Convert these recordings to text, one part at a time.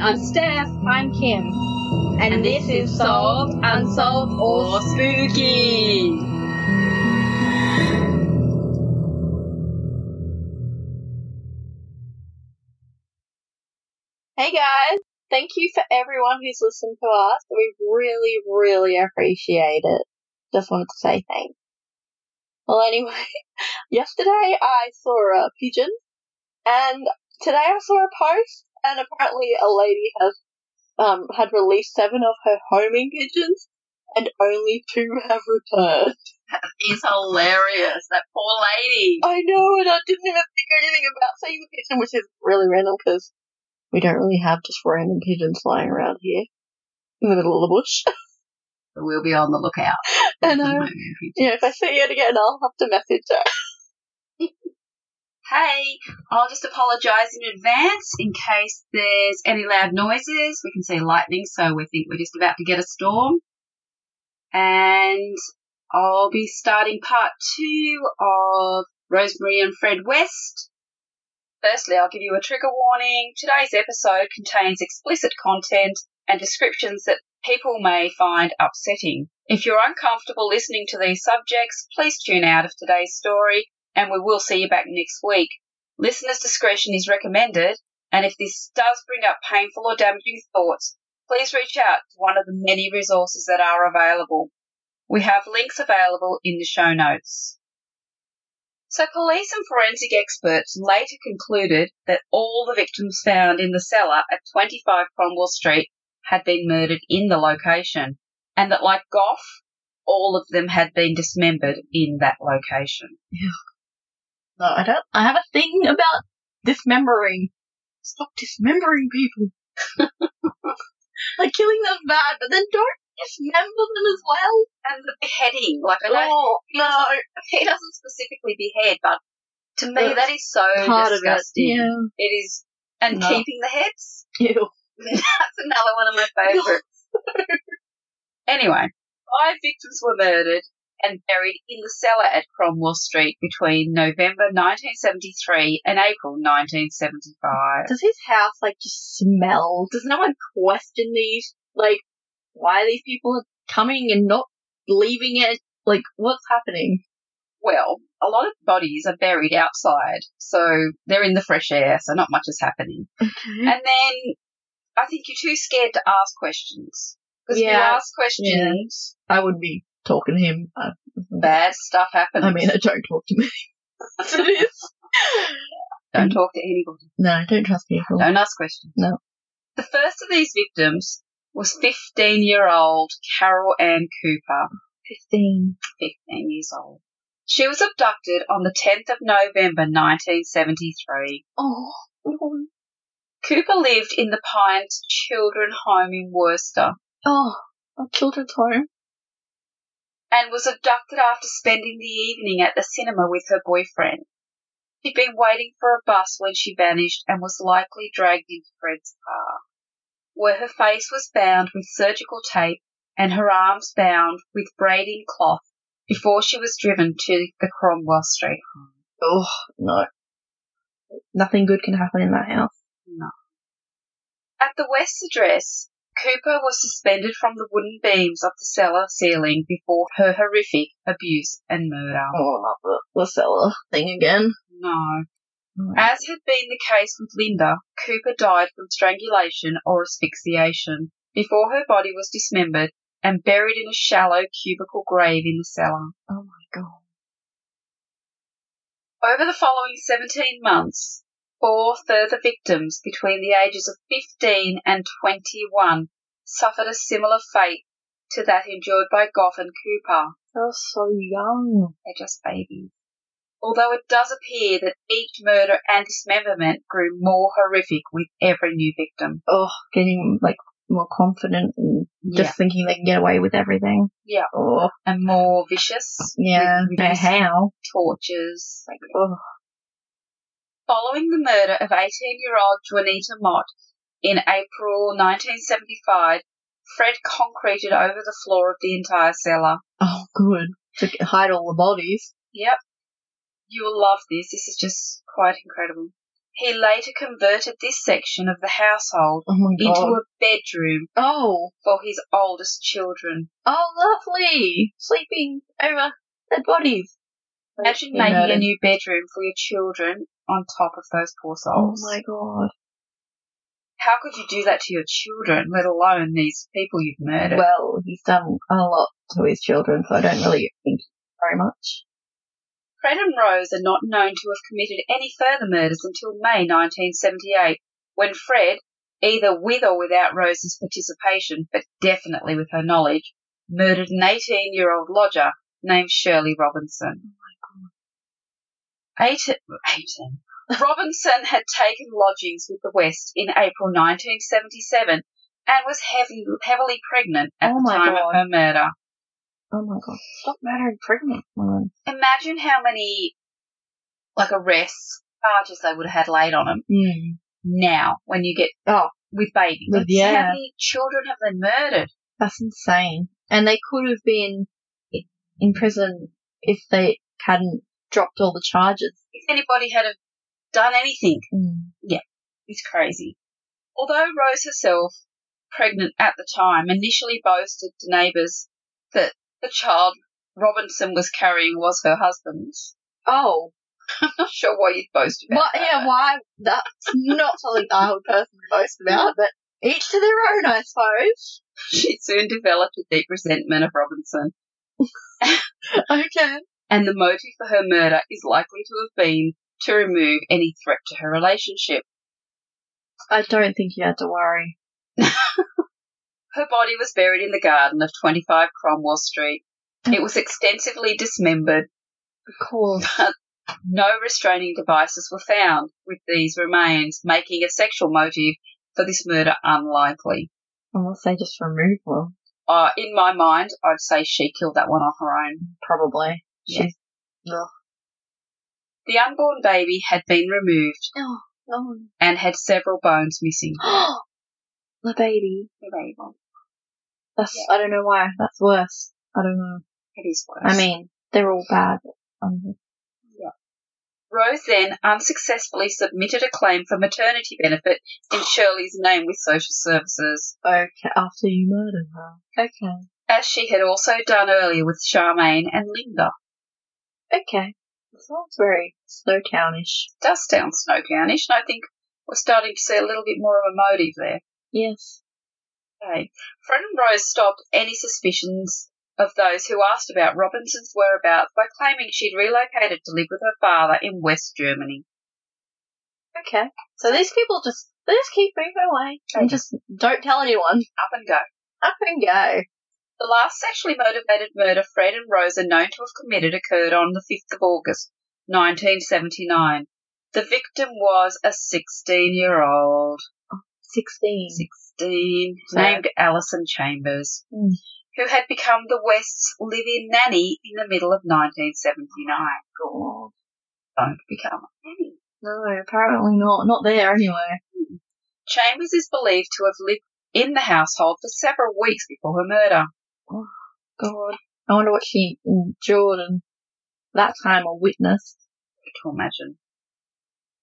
I'm Steph. I'm Kim. And, this is Solved, Unsolved, or Spooky. Hey guys, thank you for everyone who's listened to us. We really, really appreciate it. Just wanted to say thanks. Well, anyway, yesterday I saw a pigeon, and today I saw a post, and apparently a lady has um had released seven of her homing pigeons, and only two have returned. It's hilarious. That poor lady. I know, and I didn't even think anything about seeing the pigeon, which is really random because we don't really have just random pigeons flying around here in the middle of the bush. We'll be on the lookout. And um, yeah, if I see it again, I'll have to message her. Hey, I'll just apologise in advance in case there's any loud noises. We can see lightning, so we think we're just about to get a storm. And I'll be starting part two of Rosemary and Fred West. Firstly, I'll give you a trigger warning. Today's episode contains explicit content and descriptions that people may find upsetting. If you're uncomfortable listening to these subjects, please tune out of today's story and we will see you back next week. Listener's discretion is recommended, and if this does bring up painful or damaging thoughts, please reach out to one of the many resources that are available. We have links available in the show notes. So, police and forensic experts later concluded that all the victims found in the cellar at 25 Cromwell Street had been murdered in the location, and that, like Gough, all of them had been dismembered in that location. No, I don't. I have a thing about dismembering. Stop dismembering people. like killing them bad, but then don't dismember them as well. And the beheading, like I know Oh no, he doesn't specifically behead, but to me Ugh, that is so of it. disgusting. Yeah. It is, and No. keeping the heads. Ew. That's another one of my favourites. anyway, five victims were murdered and buried in the cellar at Cromwell Street between November 1973 and April 1975. Does his house like just smell? Does no one question these? Like, why these people are coming and not leaving it? Like, what's happening? Well, a lot of bodies are buried outside, so they're in the fresh air, so not much is happening. Okay. And then I think you're too scared to ask questions. Because if you ask questions, I would be talking to him. Uh, bad stuff happens. I mean, don't talk to me. it is. don't talk to anybody. No, don't trust people. Don't ask questions. No. The first of these victims was 15 year old Carol Ann Cooper, 15. 15 years old. She was abducted on the 10th of November 1973. Oh, oh, Cooper lived in the Pines Children Home in Worcester oh, a children's home. And was abducted after spending the evening at the cinema with her boyfriend. She'd been waiting for a bus when she vanished and was likely dragged into Fred's car, where her face was bound with surgical tape and her arms bound with braiding cloth before she was driven to the Cromwell Street home. Oh, no. Nothing good can happen in that house. No. At the West address, Cooper was suspended from the wooden beams of the cellar ceiling before her horrific abuse and murder. Oh, not the, the cellar thing again. No. Mm. As had been the case with Lynda, Cooper died from strangulation or asphyxiation before her body was dismembered and buried in a shallow cubical grave in the cellar. Oh my god. Over the following 17 months, four further victims between the ages of 15 and 21 suffered a similar fate to that endured by Gough and Cooper. They were so young. They're just babies. Although it does appear that each murder and dismemberment grew more horrific with every new victim. Oh, getting like more confident and just Yeah. thinking they can get away with everything. Yeah. Oh, And more vicious. yeah. With, with how? tortures. Like, Oh, Following the murder of 18 year old Juanita Mott in April 1975, Fred concreted over the floor of the entire cellar. oh, good. To hide all the bodies. Yep. You will love this. This is just quite incredible. He later converted this section of the household Oh into a bedroom Oh. for his oldest children. Oh, lovely. Sleeping over their bodies. Imagine making a new bedroom for your children on top of those poor souls. Oh souls. my god. How could you do that to your children, let alone these people you've murdered? Well, he's done a lot to his children, so I don't really think very much. Fred and Rose are not known to have committed any further murders until May 1978, when Fred, either with or without Rose's participation, but definitely with her knowledge, murdered an 18 year old lodger named Shirley Robinson. Eight, 18. Robinson had taken lodgings with the West in April 1977 and was heavy, heavily pregnant at Oh the time God. of her murder. Oh my god. Stop murdering pregnant women. Imagine how many, like, arrests, charges they would have had laid on them Hmm. now when you get Oh. with babies. With- yeah. How many children have they murdered? That's insane. And they could have been in prison if they hadn't dropped all the charges. If anybody had done anything, Mm. it's crazy. Although Rose herself, pregnant at the time, initially boasted to neighbours that the child Robinson was carrying was her husband's. Oh. I'm not sure why you'd boast about that. yeah, why? That's not something I would personally boast about, but each to their own, I suppose. She soon developed a deep resentment of Robinson, Okay. And the motive for her murder is likely to have been to remove any threat to her relationship. I don't think you had to worry. Her body was buried in the garden of 25 Cromwell Street. It was extensively dismembered. Of course. No restraining devices were found with these remains, making a sexual motive for this murder unlikely. Unless they just remove them. Uh, in my mind, I'd say she killed that one on her own. Probably. She's. Ugh. The unborn baby had been removed Oh, and had several bones missing. the baby. The baby. That's. I don't know why. That's worse. I don't know. It is worse. I mean, they're all bad. Um, Rose then unsuccessfully submitted a claim for maternity benefit in Shirley's name with social services, okay, after you murdered her. Okay. as she had also done earlier with Charmaine and Lynda. Okay. Sounds very Snowtownish. does sound Snowtownish, and I think we're starting to see a little bit more of a motive there. Yes. Okay. Fred and Rose stopped any suspicions of those who asked about Robinson's whereabouts by claiming she'd relocated to live with her father in West Germany. Okay. So these people just they just keep moving away and just don't tell anyone. Up and go. Up and go. The last sexually motivated murder Fred and Rose are known to have committed occurred on the 5th of August, 1979. The victim was a 16 year old, Sixteen. 16, So- named Alison Chambers, Mm. who had become the West's live in nanny in the middle of 1979. God. Don't become a nanny. No, apparently not. Not there anyway. Chambers is believed to have lived in the household for several weeks before her murder. Oh, God. I wonder what she endured and that time a witness. to imagine.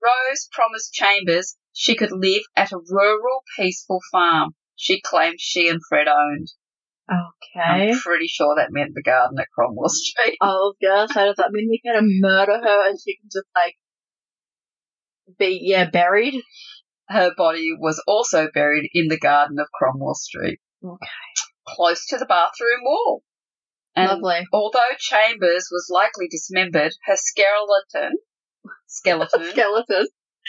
Rose promised Chambers she could live at a rural, peaceful farm she claimed she and Fred owned. Okay. I'm pretty sure that meant the garden at Cromwell Street. Oh, was gonna does that mean we can murder her and she can just like be yeah buried? Her body was also buried in the garden of Cromwell Street, Okay. Close to the bathroom wall. And Lovely. although Chambers was likely dismembered, her skeleton skeleton Skeleton.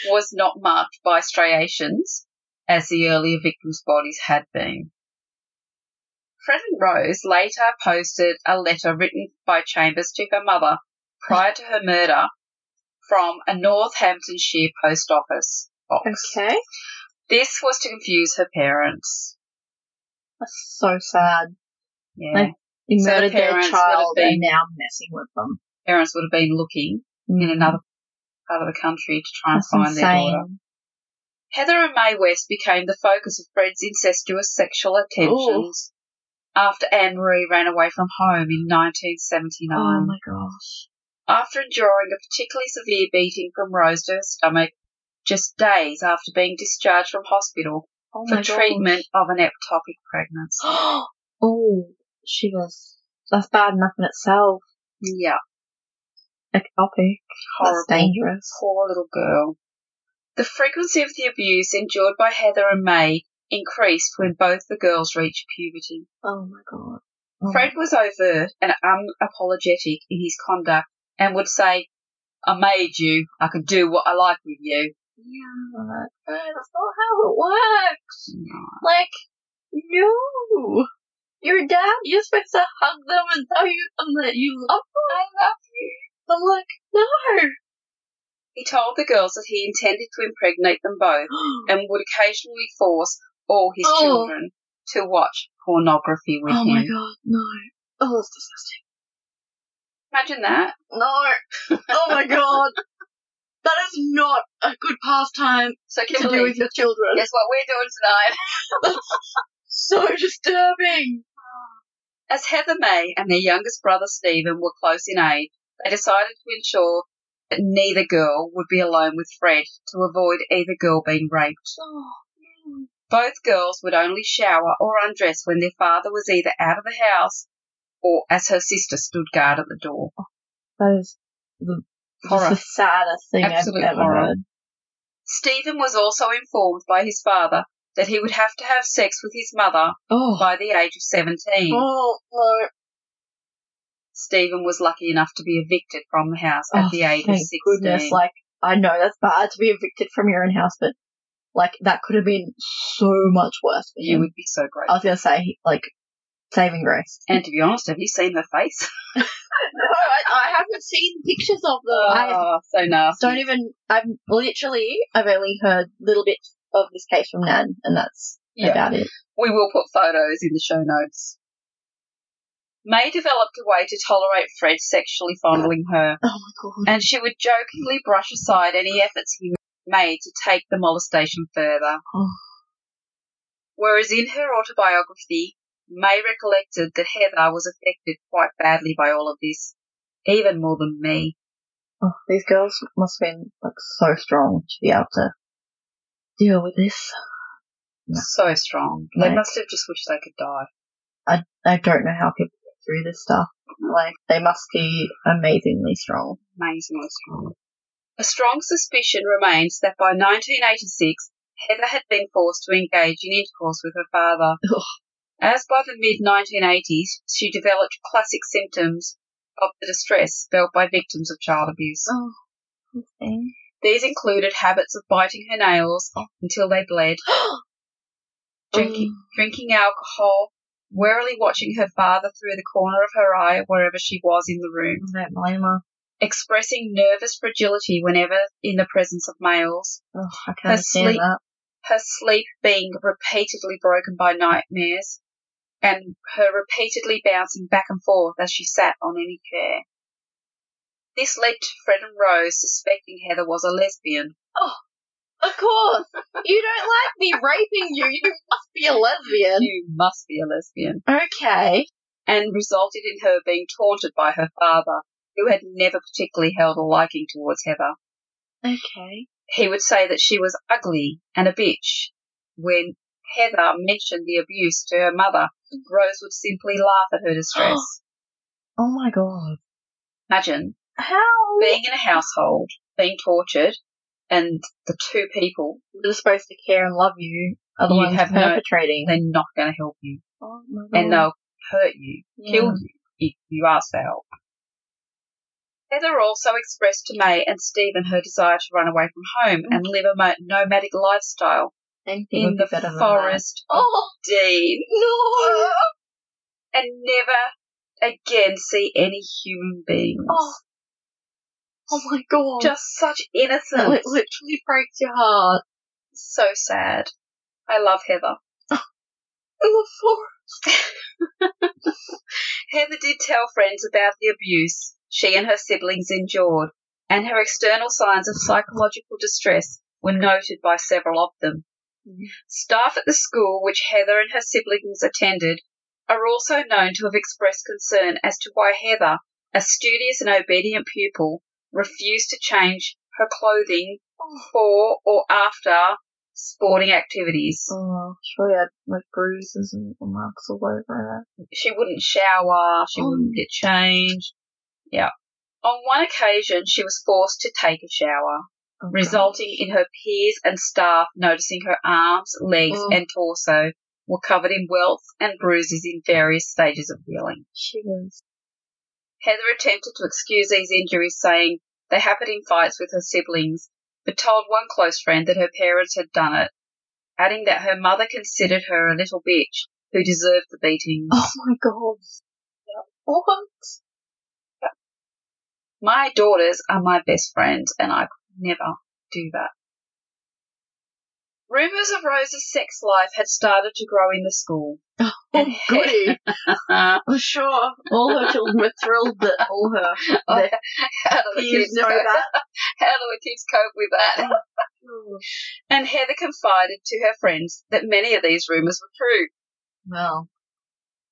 was not marked by striations, as the earlier victims' bodies had been. Fred and Rose later posted a letter written by Chambers to her mother prior to her murder from a Northamptonshire post office box. Okay. This was to confuse her parents. That's so sad. Yeah. Like- So the murdered their would have child been- and now messing with them. parents would have been looking in another part of the country to try and Mm. That's find their daughter. Heather and Mae West became the focus of Fred's incestuous sexual attentions after Anne Marie ran away from home in 1979. Oh my gosh. After enduring a particularly severe beating from Rose to her stomach, just days after being discharged from hospital Oh for my gosh. treatment of an ectopic pregnancy. oh, she was. That's bad enough in itself. yeah, Ectopic. horrible. That's dangerous. Poor little girl. The frequency of the abuse endured by Heather and Mae increased when both the girls reached puberty. Oh my god. Oh Fred was overt and unapologetic in his conduct and would say, I made you, I can do what I like with you. Yeah, but that's not how it works. Like, no. You're dad. You're supposed to hug them and tell you them that you love them. I love you. I'm like, no. He told the girls that he intended to impregnate them both and would occasionally force all his Oh. children to watch pornography with him. oh my god, no. Oh, that's disgusting. Imagine that. No. Oh my god. That is not a good pastime So to do with your children. guess what we're doing tonight? So disturbing. As Heather Mae and their youngest brother Stephen were close in age, they decided to ensure that neither girl would be alone with Fred to avoid either girl being raped. Oh, no. Both girls would only shower or undress when their father was either out of the house or as her sister stood guard at the door. That is the, Horror. the saddest thing Absolute I've ever horror. heard. Stephen was also informed by his father that he would have to have sex with his mother Oh. by the age of 17. Oh, no. Stephen was lucky enough to be evicted from the house at Oh, the age of 16. goodness. Like, I know that's bad to be evicted from your own house, but, like, that could have been so much worse for you would be so great. I was gonna say, like, saving grace. And to be honest, have you seen her face? No, I, I haven't seen pictures of them. I oh, ah, so nasty. don't even, I've literally, I've only heard little bits of this case from Nan, and that's Yeah. about it. We will put photos in the show notes. Mae developed a way to tolerate Fred sexually fondling her, Oh my god. and she would jokingly brush aside any efforts he made to take the molestation further. Oh. Whereas in her autobiography, Mae recollected that Heather was affected quite badly by all of this, even more than me. Oh, these girls must have been, like, so strong to be able to deal with this. No. So strong. They must have just wished they could die. I, I don't know how people get through this stuff. Like, they must be amazingly strong. amazingly strong. A strong suspicion remains that by 1986, Heather had been forced to engage in intercourse with her father. Ugh. As by the mid 1980s, she developed classic symptoms of the distress felt by victims of child abuse. Oh, okay. These included habits of biting her nails oh. until they bled, drinking, oh. drinking alcohol, warily watching her father through the corner of her eye wherever she was in the room, I don't blame her. expressing nervous fragility whenever in the presence of males, Oh, I can Her sleep- that. her sleep being repeatedly broken by nightmares, and her repeatedly bouncing back and forth as she sat on any chair. This led to Fred and Rose suspecting Heather was a lesbian. Oh, of course. You don't like me raping you. You must be a lesbian. You must be a lesbian. Okay. And resulted in her being taunted by her father, who had never particularly held a liking towards Heather. Okay. He would say that she was ugly and a bitch. When Heather mentioned the abuse to her mother, Rose would simply laugh at her distress. Oh my god. Imagine How? being in a household, being tortured, and the two people, They're supposed to care and love you. Are the You ones have no- perpetrating. they're not going to help you. oh my god. And they'll hurt you, Yeah. kill you, if you ask for help. Heather also expressed to Mae and Stephen her desire to run away from home and mm. live a nomadic lifestyle in the forest. Oh Dean no! and never again see any human beings. Oh. Oh my god. Just such innocence. It literally breaks your heart. so sad. I love Heather. In the forest. Heather did tell friends about the abuse she and her siblings endured, and her external signs of psychological distress were noted by several of them. Staff at the school which Heather and her siblings attended are also known to have expressed concern as to why Heather, a studious and obedient pupil, refused to change her clothing before or after sporting activities. Oh, sure, had like bruises and marks all over her. She wouldn't shower, she Oh. wouldn't get changed. Yeah. On one occasion, she was forced to take a shower, Oh, resulting in her peers and staff noticing her arms, legs, Oh. and torso were covered in welts and bruises in various stages of healing. She was. Heather attempted to excuse these injuries, saying they happened in fights with her siblings, but told one close friend that her parents had done it, adding that her mother considered her a little bitch who deserved the beatings. Oh my god. What? My daughters are my best friends, and I never do that. Rumours of Rose's sex life had started to grow in the school. Oh, And goody. I'm sure all her children were thrilled that all her oh, their How do the kids know that. How do the kids cope with that? Oh, and Heather confided to her friends that many of these rumours were true. Well,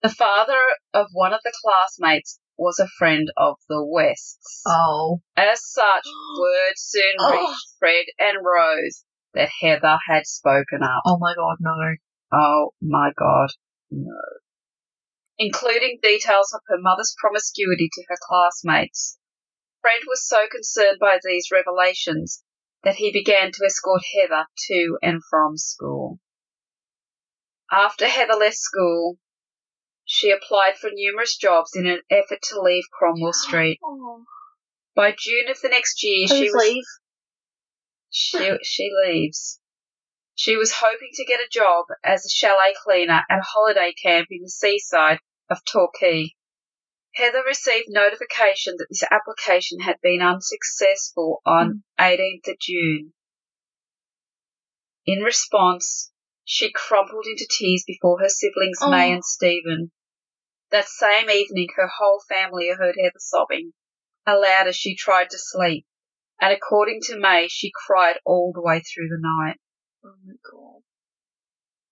The father of one of the classmates was a friend of the Wests. oh. As such, word soon Oh. reached Fred and Rose that Heather had spoken up. Oh my god, no. Oh my god, no. Including details of her mother's promiscuity to her classmates. Fred was so concerned by these revelations that he began to escort Heather to and from school. After Heather left school, she applied for numerous jobs in an effort to leave Cromwell Street. By June of the next year, she Please was leave. she, she leaves. She was hoping to get a job as a chalet cleaner at a holiday camp in the seaside of Torquay. Heather received notification that this application had been unsuccessful on 18th of June. In response, she crumpled into tears before her siblings Oh. Mae and Stephen. That same evening, her whole family heard Heather sobbing aloud as she tried to sleep and according to Mae, she cried all the way through the night. Oh my god.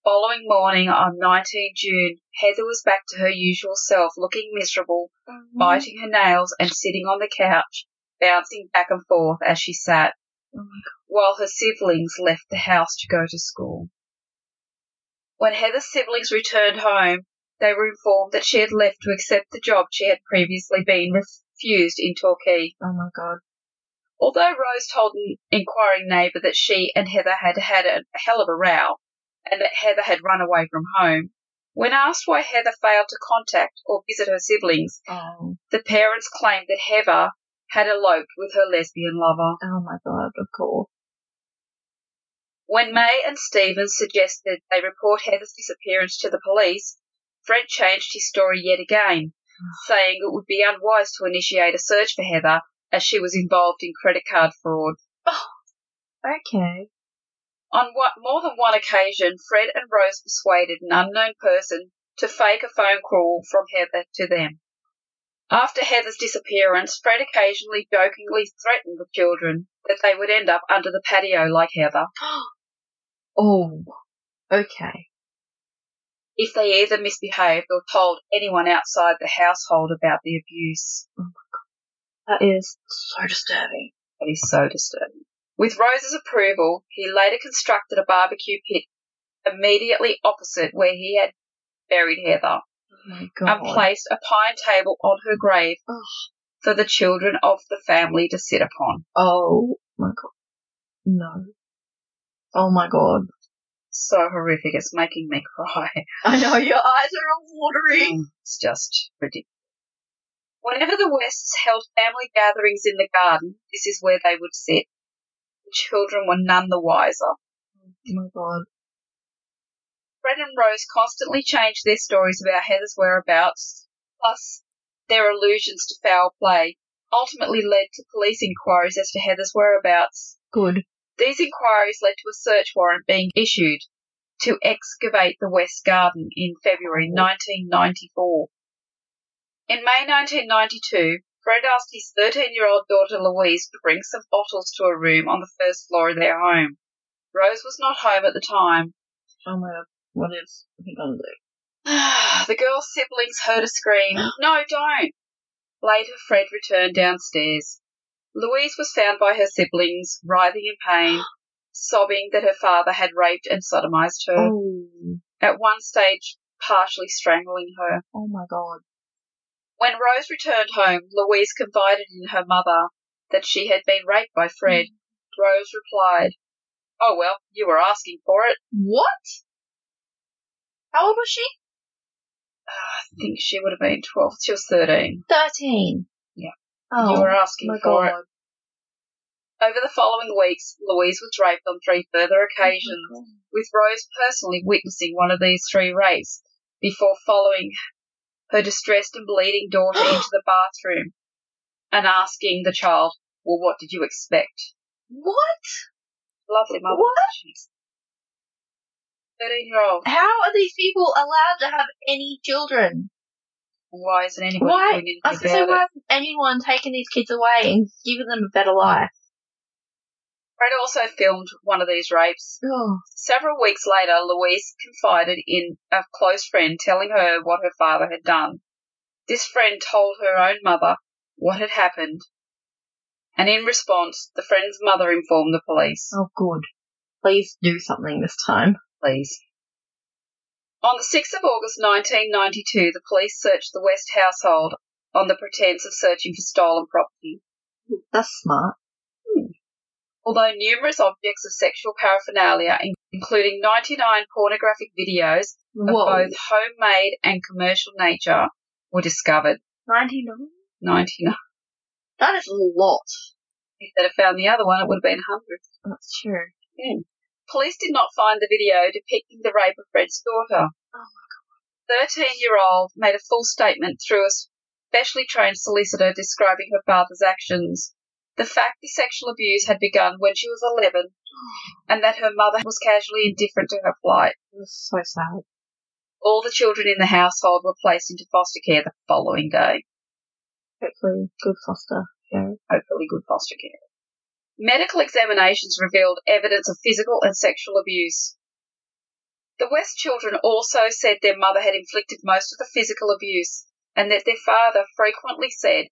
Following morning on 19 June, Heather was back to her usual self, looking miserable, Mm-hmm. biting her nails, and sitting on the couch, bouncing back and forth as she sat, Oh while her siblings left the house to go to school. When Heather's siblings returned home, they were informed that she had left to accept the job she had previously been refused in Torquay. Oh my god. Although Rose told an inquiring neighbour that she and Heather had had a hell of a row and that Heather had run away from home, when asked why Heather failed to contact or visit her siblings, Oh. the parents claimed that Heather had eloped with her lesbian lover. Oh my god, of course. When Mae and Stephen suggested they report Heather's disappearance to the police, Fred changed his story yet again, saying it would be unwise to initiate a search for Heather as she was involved in credit card fraud. Oh, okay. On what, more than one occasion, Fred and Rose persuaded an unknown person to fake a phone call from Heather to them. After Heather's disappearance, Fred occasionally jokingly threatened the children that they would end up under the patio like Heather Oh. Okay. If they either misbehaved or told anyone outside the household about the abuse. Oh that is so disturbing. That is so disturbing. With Rose's approval, he later constructed a barbecue pit immediately opposite where he had buried Heather. Oh my god. and placed a pine table on her grave Ugh. for the children of the family to sit upon. Oh my god. No. Oh my god. So horrific, it's making me cry. I know your eyes are all watery. Mm, It's just ridiculous. Whenever the Wests held family gatherings in the garden, this is where they would sit. The children were none the wiser. Oh my god. Fred and Rose constantly changed their stories about Heather's whereabouts, plus their allusions to foul play, ultimately led to police inquiries as to Heather's whereabouts. Good. These inquiries led to a search warrant being issued to excavate the West Garden in February 1994. In May 1992, Fred asked his 13 year old daughter Louise to bring some bottles to a room on the first floor of their home. Rose was not home at the time. Oh my god. What is he gonna do? the girl's siblings heard a scream. No, don't! Later, Fred returned downstairs. Louise was found by her siblings, writhing in pain, sobbing that her father had raped and sodomized her, Oh, at one stage partially strangling her. oh my god. When Rose returned home, Louise confided in her mother that she had been raped by Fred. Rose replied, Oh, well, you were asking for it. What? How old was she? Uh, I think she would have been 12. She was 13. 13. Oh, you were asking for god. it. Over the following weeks, Louise was raped on three further oh occasions, Oh with Rose personally witnessing one of these three rapes before following her distressed and bleeding daughter into the bathroom and asking the child, Well, what did you expect? What? Lovely mother. What? 13 year old. How are these people allowed to have any children? Why isn't anybody Why? doing anything was gonna say, about why it? hasn't anyone taken these kids away and given them a better life? Fred also filmed one of these rapes. Oh, Several weeks later, Louise confided in a close friend telling her what her father had done. This friend told her own mother what had happened, and in response, the friend's mother informed the police. oh, good. Please do something this time. Please. On the 6th of August 1992, the police searched the West household on the pretense of searching for stolen property. That's smart. Hmm. Although numerous objects of sexual paraphernalia, including 99 pornographic videos of both homemade and commercial nature, were discovered. 99? 99. That is a lot. If they'd have found the other one, it would have been hundreds. That's true. Hmm. Police did not find the video depicting the rape of Fred's daughter. Oh my god. 13 year old made a full statement through a specially trained solicitor describing her father's actions. The fact the sexual abuse had begun when she was 11 and that her mother was casually indifferent to her plight. That's so sad. All the children in the household were placed into foster care the following day. Hopefully, good foster. Yeah. Hopefully, good foster care. Medical examinations revealed evidence of physical and sexual abuse. The West children also said their mother had inflicted most of the physical abuse and that their father frequently said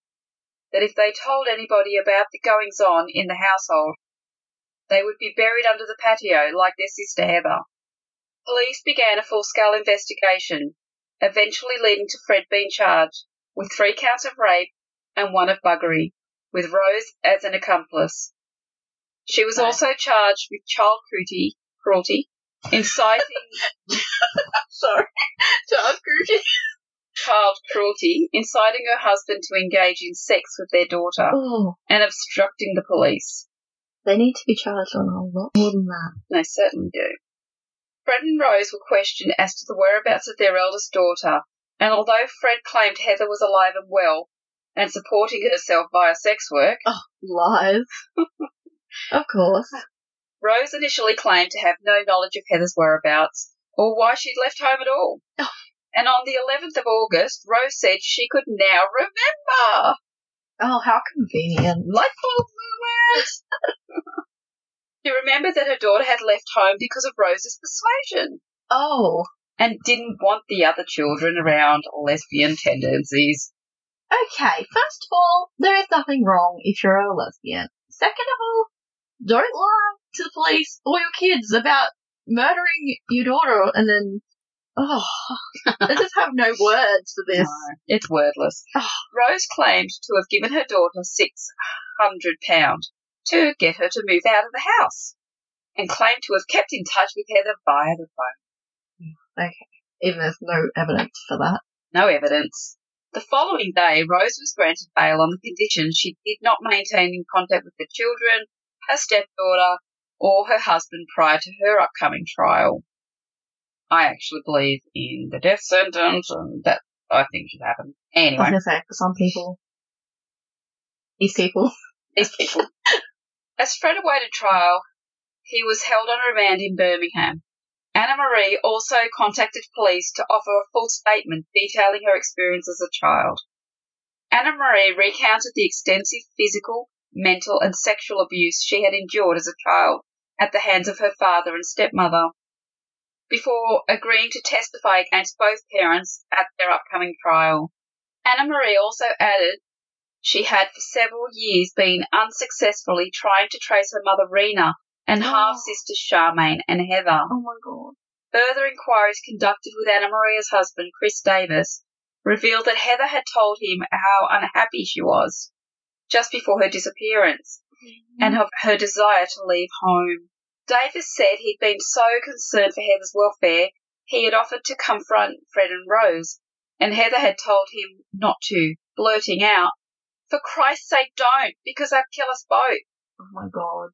that if they told anybody about the goings on in the household, they would be buried under the patio like their sister Heather. Police began a full scale investigation, eventually leading to Fred being charged with three counts of rape and one of buggery, with Rose as an accomplice. She was also charged with child cruelty, cruelty inciting Sorry. Child cruelty. child cruelty, inciting her husband to engage in sex with their daughter, Oh, and obstructing the police. they need to be charged on a lot more than that. They certainly do. Fred and Rose were questioned as to the whereabouts of their eldest daughter, and although Fred claimed Heather was alive and well and supporting herself via sex work, oh, Lies. of course. Rose initially claimed to have no knowledge of Heather's whereabouts or why she'd left home at all. Oh. And on the 11th of August, Rose said she could now remember. Oh, how convenient. Light bulb moment! she remembered that her daughter had left home because of Rose's persuasion Oh, and didn't want the other children around lesbian tendencies. okay. First of all, there is nothing wrong if you're a lesbian. Second of all, don't lie to the police or your kids about murdering your daughter and then. Oh, I just have no words for this. No, it's wordless. Oh. Rose claimed to have given her daughter £600 to get her to move out of the house and claimed to have kept in touch with Heather via the phone. Okay, even there's no evidence for that. No evidence. The following day, Rose was granted bail on the condition she did not maintain in contact with the children, her stepdaughter, or her husband prior to her upcoming trial. I actually believe in the death sentence, and that I think should happen. I was Anyway, say, for some people, these people. these people. As Fred awaited trial, he was held on remand in Birmingham. Anna Marie also contacted police to offer a full statement detailing her experience as a child. Anna Marie recounted the extensive physical, mental, and sexual abuse she had endured as a child at the hands of her father and stepmother. Before agreeing to testify against both parents at their upcoming trial, Anna Marie also added She had for several years been unsuccessfully trying to trace her mother Rena and Oh. half sisters Charmaine and Heather. Oh my god. Further inquiries conducted with Anna Maria's husband, Chris Davis, revealed that Heather had told him how unhappy she was just before her disappearance mm-hmm. and of her desire to leave home. Davis said he'd been so concerned for Heather's welfare, he had offered to confront Fred and Rose, and Heather had told him not to, blurting out, For Christ's sake, don't, because they'll kill us both. Oh my god.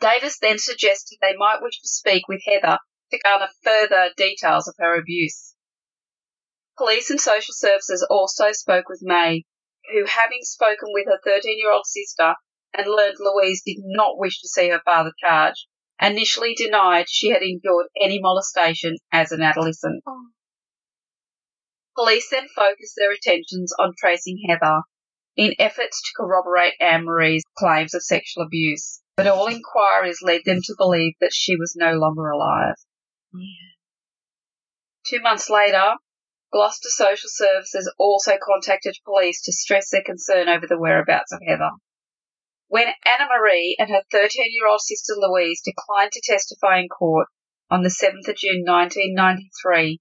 Davis then suggested they might wish to speak with Heather to garner further details of her abuse. Police and social services also spoke with Mae, who, having spoken with her 13 year old sister and learned Louise did not wish to see her father charged, initially denied she had endured any molestation as an adolescent. Oh. Police then focused their attentions on tracing Heather in efforts to corroborate Anne Marie's claims of sexual abuse, but all inquiries led them to believe that she was no longer alive. Two months later, Gloucester Social Services also contacted police to stress their concern over the whereabouts of Heather. When Anna Marie and her 13 year old sister Louise declined to testify in court on the 7th of June 1993,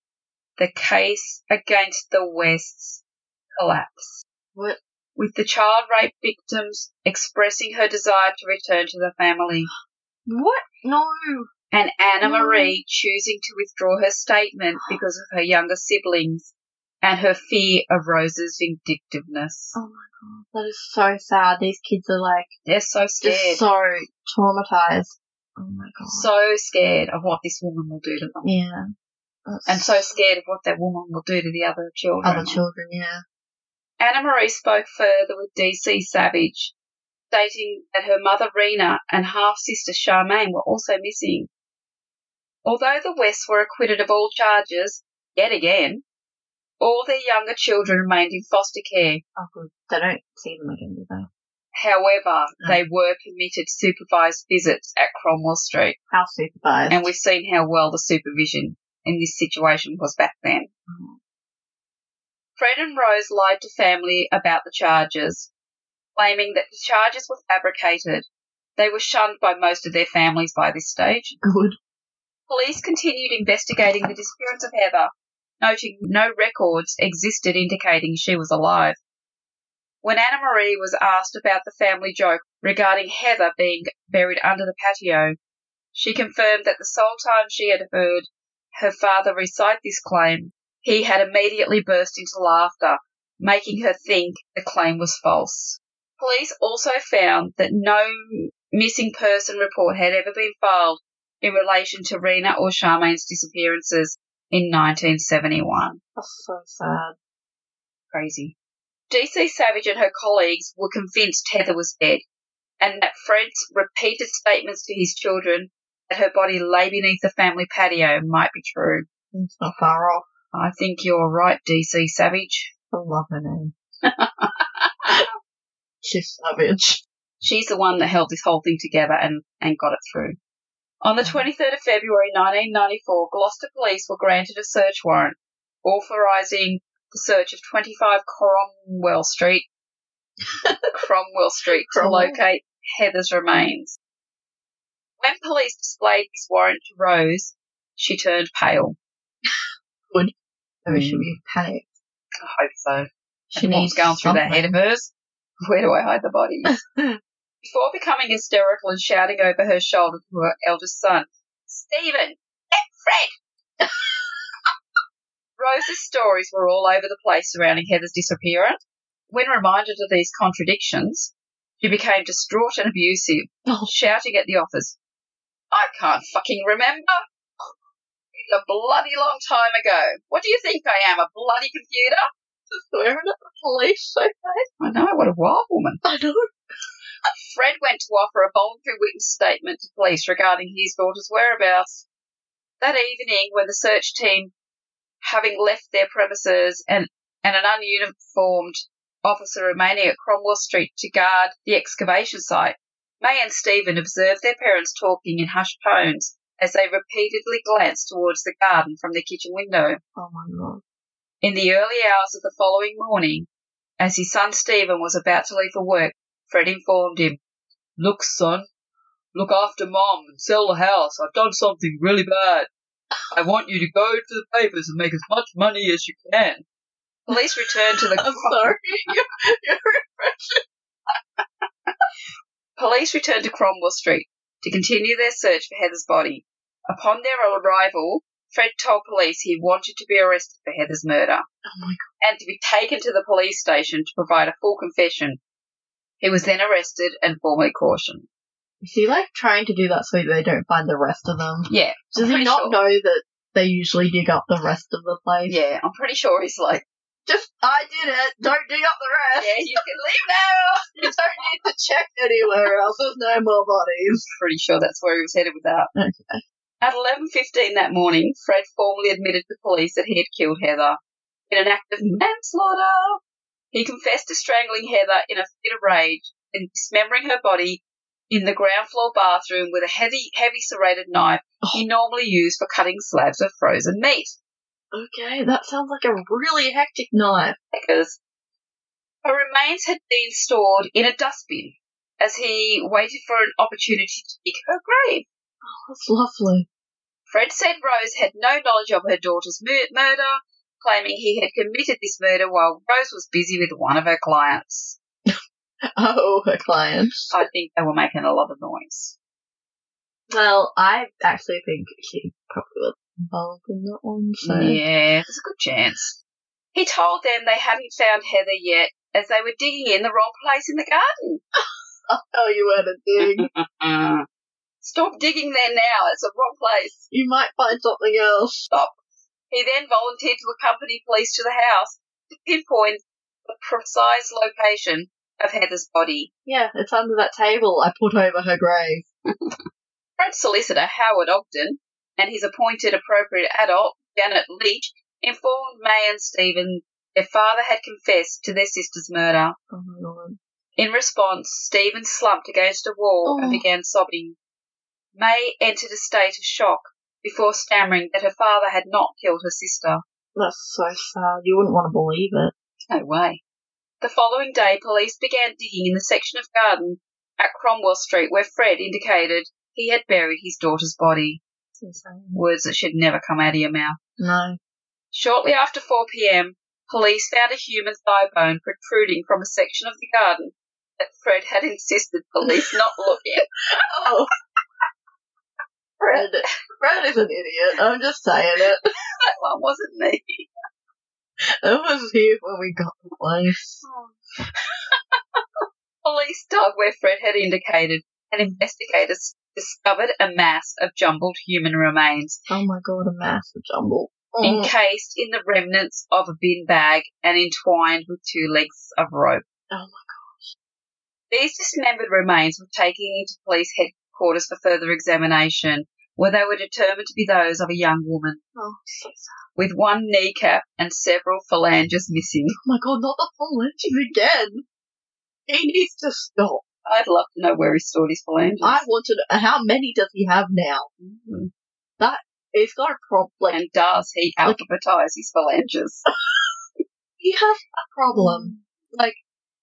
the case against the Wests collapsed, What? with the child rape victims expressing her desire to return to the family What? No. And Anna Mm. Marie choosing to withdraw her statement because of her younger siblings and her fear of Rose's vindictiveness. Oh my god. That is so sad. These kids are like They're so just scared, so traumatized. Oh my god. so scared of what this woman will do to them, yeah. That's and so scared of what that woman will do to the other children. other children, yeah. Anna Marie spoke further with DC Savage, stating that her mother Rena and half sister Charmaine were also missing. Although the Wests were acquitted of all charges, yet again, all their younger children remained in foster care. Oh good. They don't see them again, do they? However, No. they were permitted supervised visits at Cromwell Street, How supervised. and we've seen how well the supervision in this situation was back then. Oh. Fred and Rose lied to family about the charges, claiming that the charges were fabricated. They were shunned by most of their families by this stage. Good. Police continued investigating the disappearance of Heather, noting no records existed indicating she was alive. When Anna Marie was asked about the family joke regarding Heather being buried under the patio, she confirmed that the sole time she had heard her father recite this claim, he had immediately burst into laughter, making her think the claim was false. Police also found that no missing person report had ever been filed in relation to Rena or Charmaine's disappearances in 1971. That's so sad. Crazy. DC Savage and her colleagues were convinced Heather was dead, and that Fred's repeated statements to his children that her body lay beneath the family patio might be true. It's not far off. I think you're right, DC Savage. I love her name. She's savage. She's the one that held this whole thing together and, and got it through. On the 23rd of February 1994, Gloucester Police were granted a search warrant authorising the search of 25 Cromwell Street, Cromwell Street to locate Heather's remains. When police displayed this warrant to Rose, she turned pale. Maybe Mm. she'll be panicked. I hope so. She needs going through that head of hers? Where do I hide the bodies? Before becoming hysterical and shouting over her shoulder to her eldest son, Stephen, get Fred! Rose's stories were all over the place surrounding Heather's disappearance. When reminded of these contradictions, she became distraught and abusive, Oh. shouting at the office, I can't fucking remember. It's a bloody long time ago. What do you think I am, a bloody computer? Swearing at the police so fast. I know, what a wild woman. I know. Uh, Fred went to offer a voluntary witness statement to police regarding his daughter's whereabouts. That evening, when the search team, having left their premises and, and an ununiformed officer remaining at Cromwell Street to guard the excavation site, Mae and Stephen observed their parents talking in hushed tones as they repeatedly glanced towards the garden from their kitchen window. Oh my god. In the early hours of the following morning, As his son Stephen was about to leave for work, Fred informed him, Look, son, look after mom and sell the house. I've done something really bad. I want you to go to the papers and make as much money as you can. Police returned to the I'm sorry. You're Police returned to Cromwell Street to continue their search for Heather's body. Upon their arrival, Fred told police he wanted to be arrested for Heather's murder Oh and to be taken to the police station to provide a full confession. He was then arrested and formally cautioned. Is he like trying to do that so they don't find the rest of them? Yeah, Does he not sure. know that they usually dig up the rest of the place? yeah, I'm pretty sure he's like, Just, I did it. Don't dig up the rest. yeah, you can leave now. You don't need to check anywhere else. There's no more bodies. Pretty sure that's where he was headed with that. Okay. At 11.15 that morning, Fred formally admitted to police that he had killed Heather in an act of manslaughter. He confessed to strangling Heather in a fit of rage and dismembering her body in the ground floor bathroom with a heavy, heavy serrated knife oh. he normally used for cutting slabs of frozen meat. Okay, that sounds like a really hectic knife. Because her remains had been stored in a dustbin as he waited for an opportunity to dig her grave. Oh, that's lovely. Fred said Rose had no knowledge of her daughter's mur- murder, claiming he had committed this murder while Rose was busy with one of her clients. Oh, her clients. I think they were making a lot of noise. Well, I actually think she probably was involved in that one, so. Yeah, there's a good chance. He told them they hadn't found Heather yet, as they were digging in the wrong place in the garden. Oh, oh, you were to dig. Stop digging there now, it's the wrong place. you might find something else. He then volunteered to accompany police to the house to pinpoint the precise location of Heather's body. Yeah, it's under that table I put over her grave. Fred's solicitor, Howard Ogden, and his appointed appropriate adult, Janet Leach, informed Mae and Stephen their father had confessed to their sister's murder. Oh my god. In response, Stephen slumped against a wall and Oh. began sobbing. May entered a state of shock before stammering that her father had not killed her sister. That's so sad. You wouldn't want to believe it. No way. The following day, police began digging in the section of garden at Cromwell Street where Fred indicated he had buried his daughter's body. Words that should never come out of your mouth. No. Shortly after 4 p.m., police found a human thigh bone protruding from a section of the garden that Fred had insisted police not look at. Oh. Fred, Fred is an idiot. I'm just saying it. That one wasn't me. I was here when we got the place. Police dug where Fred had indicated, and investigators discovered a mass of jumbled human remains Oh my god, a massive jumble. Oh. encased in the remnants of a bin bag and entwined with two lengths of rope. Oh my gosh. These dismembered remains were taken into police headquarters for further examination, where they were determined to be those of a young woman, Oh, with one kneecap and several phalanges missing. Oh my god, not the phalanges again. He needs to stop. I'd love to know where he stored his phalanges. I want to know how many does he have now? Mm. He's got a problem. Like, and does he Like- alphabetize his phalanges? he has a problem. Like,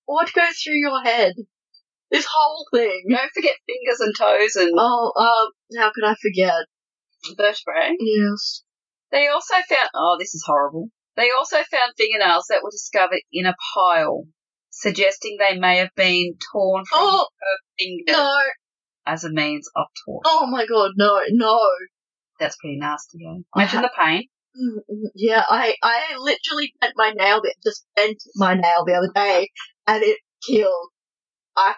what goes through your head? This whole thing. Don't forget fingers and toes and Oh, um, how could I forget? vertebrae. Yes. They also found, oh, this is horrible. They also found fingernails that were discovered in a pile, suggesting they may have been torn from Oh, her fingers no. as a means of torture. Oh my god, no, no. That's pretty nasty, eh? Imagine the pain. Mm, mm, Yeah, I, I literally bent my nail, just bent my nail the other day, and it killed. I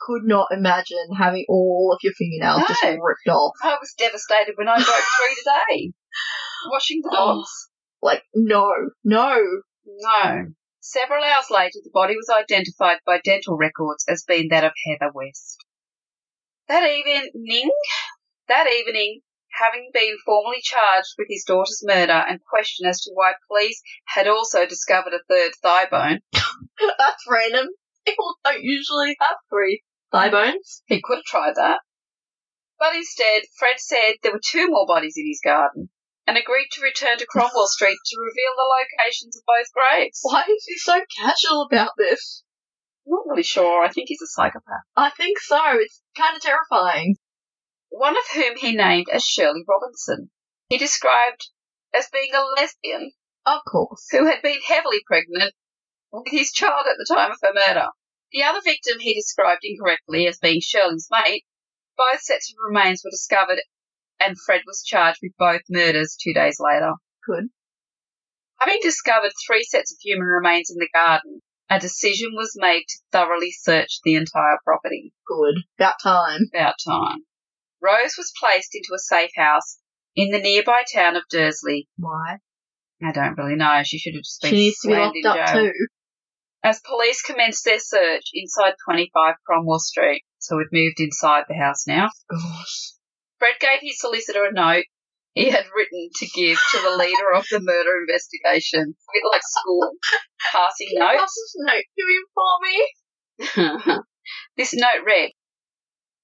could not imagine having all of your fingernails just ripped off. I was devastated when I broke three today. Washing the oh, dogs. Like, no, no. No. Several hours later, the body was identified by dental records as being that of Heather West. That evening, that evening, having been formally charged with his daughter's murder and questioned as to why police had also discovered a third thigh bone, That's random. People don't usually have three thigh bones. he could have tried that. But instead, Fred said there were two more bodies in his garden, and agreed to return to Cromwell Street to reveal the locations of both graves. Why is he so casual about this? I'm not really sure. I think he's a psychopath. I think so. It's kind of terrifying. One of whom he named as Shirley Robinson. He described as being a lesbian Of course. who had been heavily pregnant with his child at the time of her murder. The other victim he described incorrectly as being Shirley's mate. Both sets of remains were discovered and Fred was charged with both murders two days later. Good. Having discovered three sets of human remains in the garden, a decision was made to thoroughly search the entire property. Good. About time. About time. Rose was placed into a safe house in the nearby town of Dursley. Why? I don't really know. She should have just been She needs to be locked in up jail. too. As police commenced their search inside 25 Cromwell Street, so we've moved inside the house now. Gosh. Fred gave his solicitor a note he had written to give to the leader of the murder investigation. A bit like school, passing Can you pass notes. this note to him for me? this note read,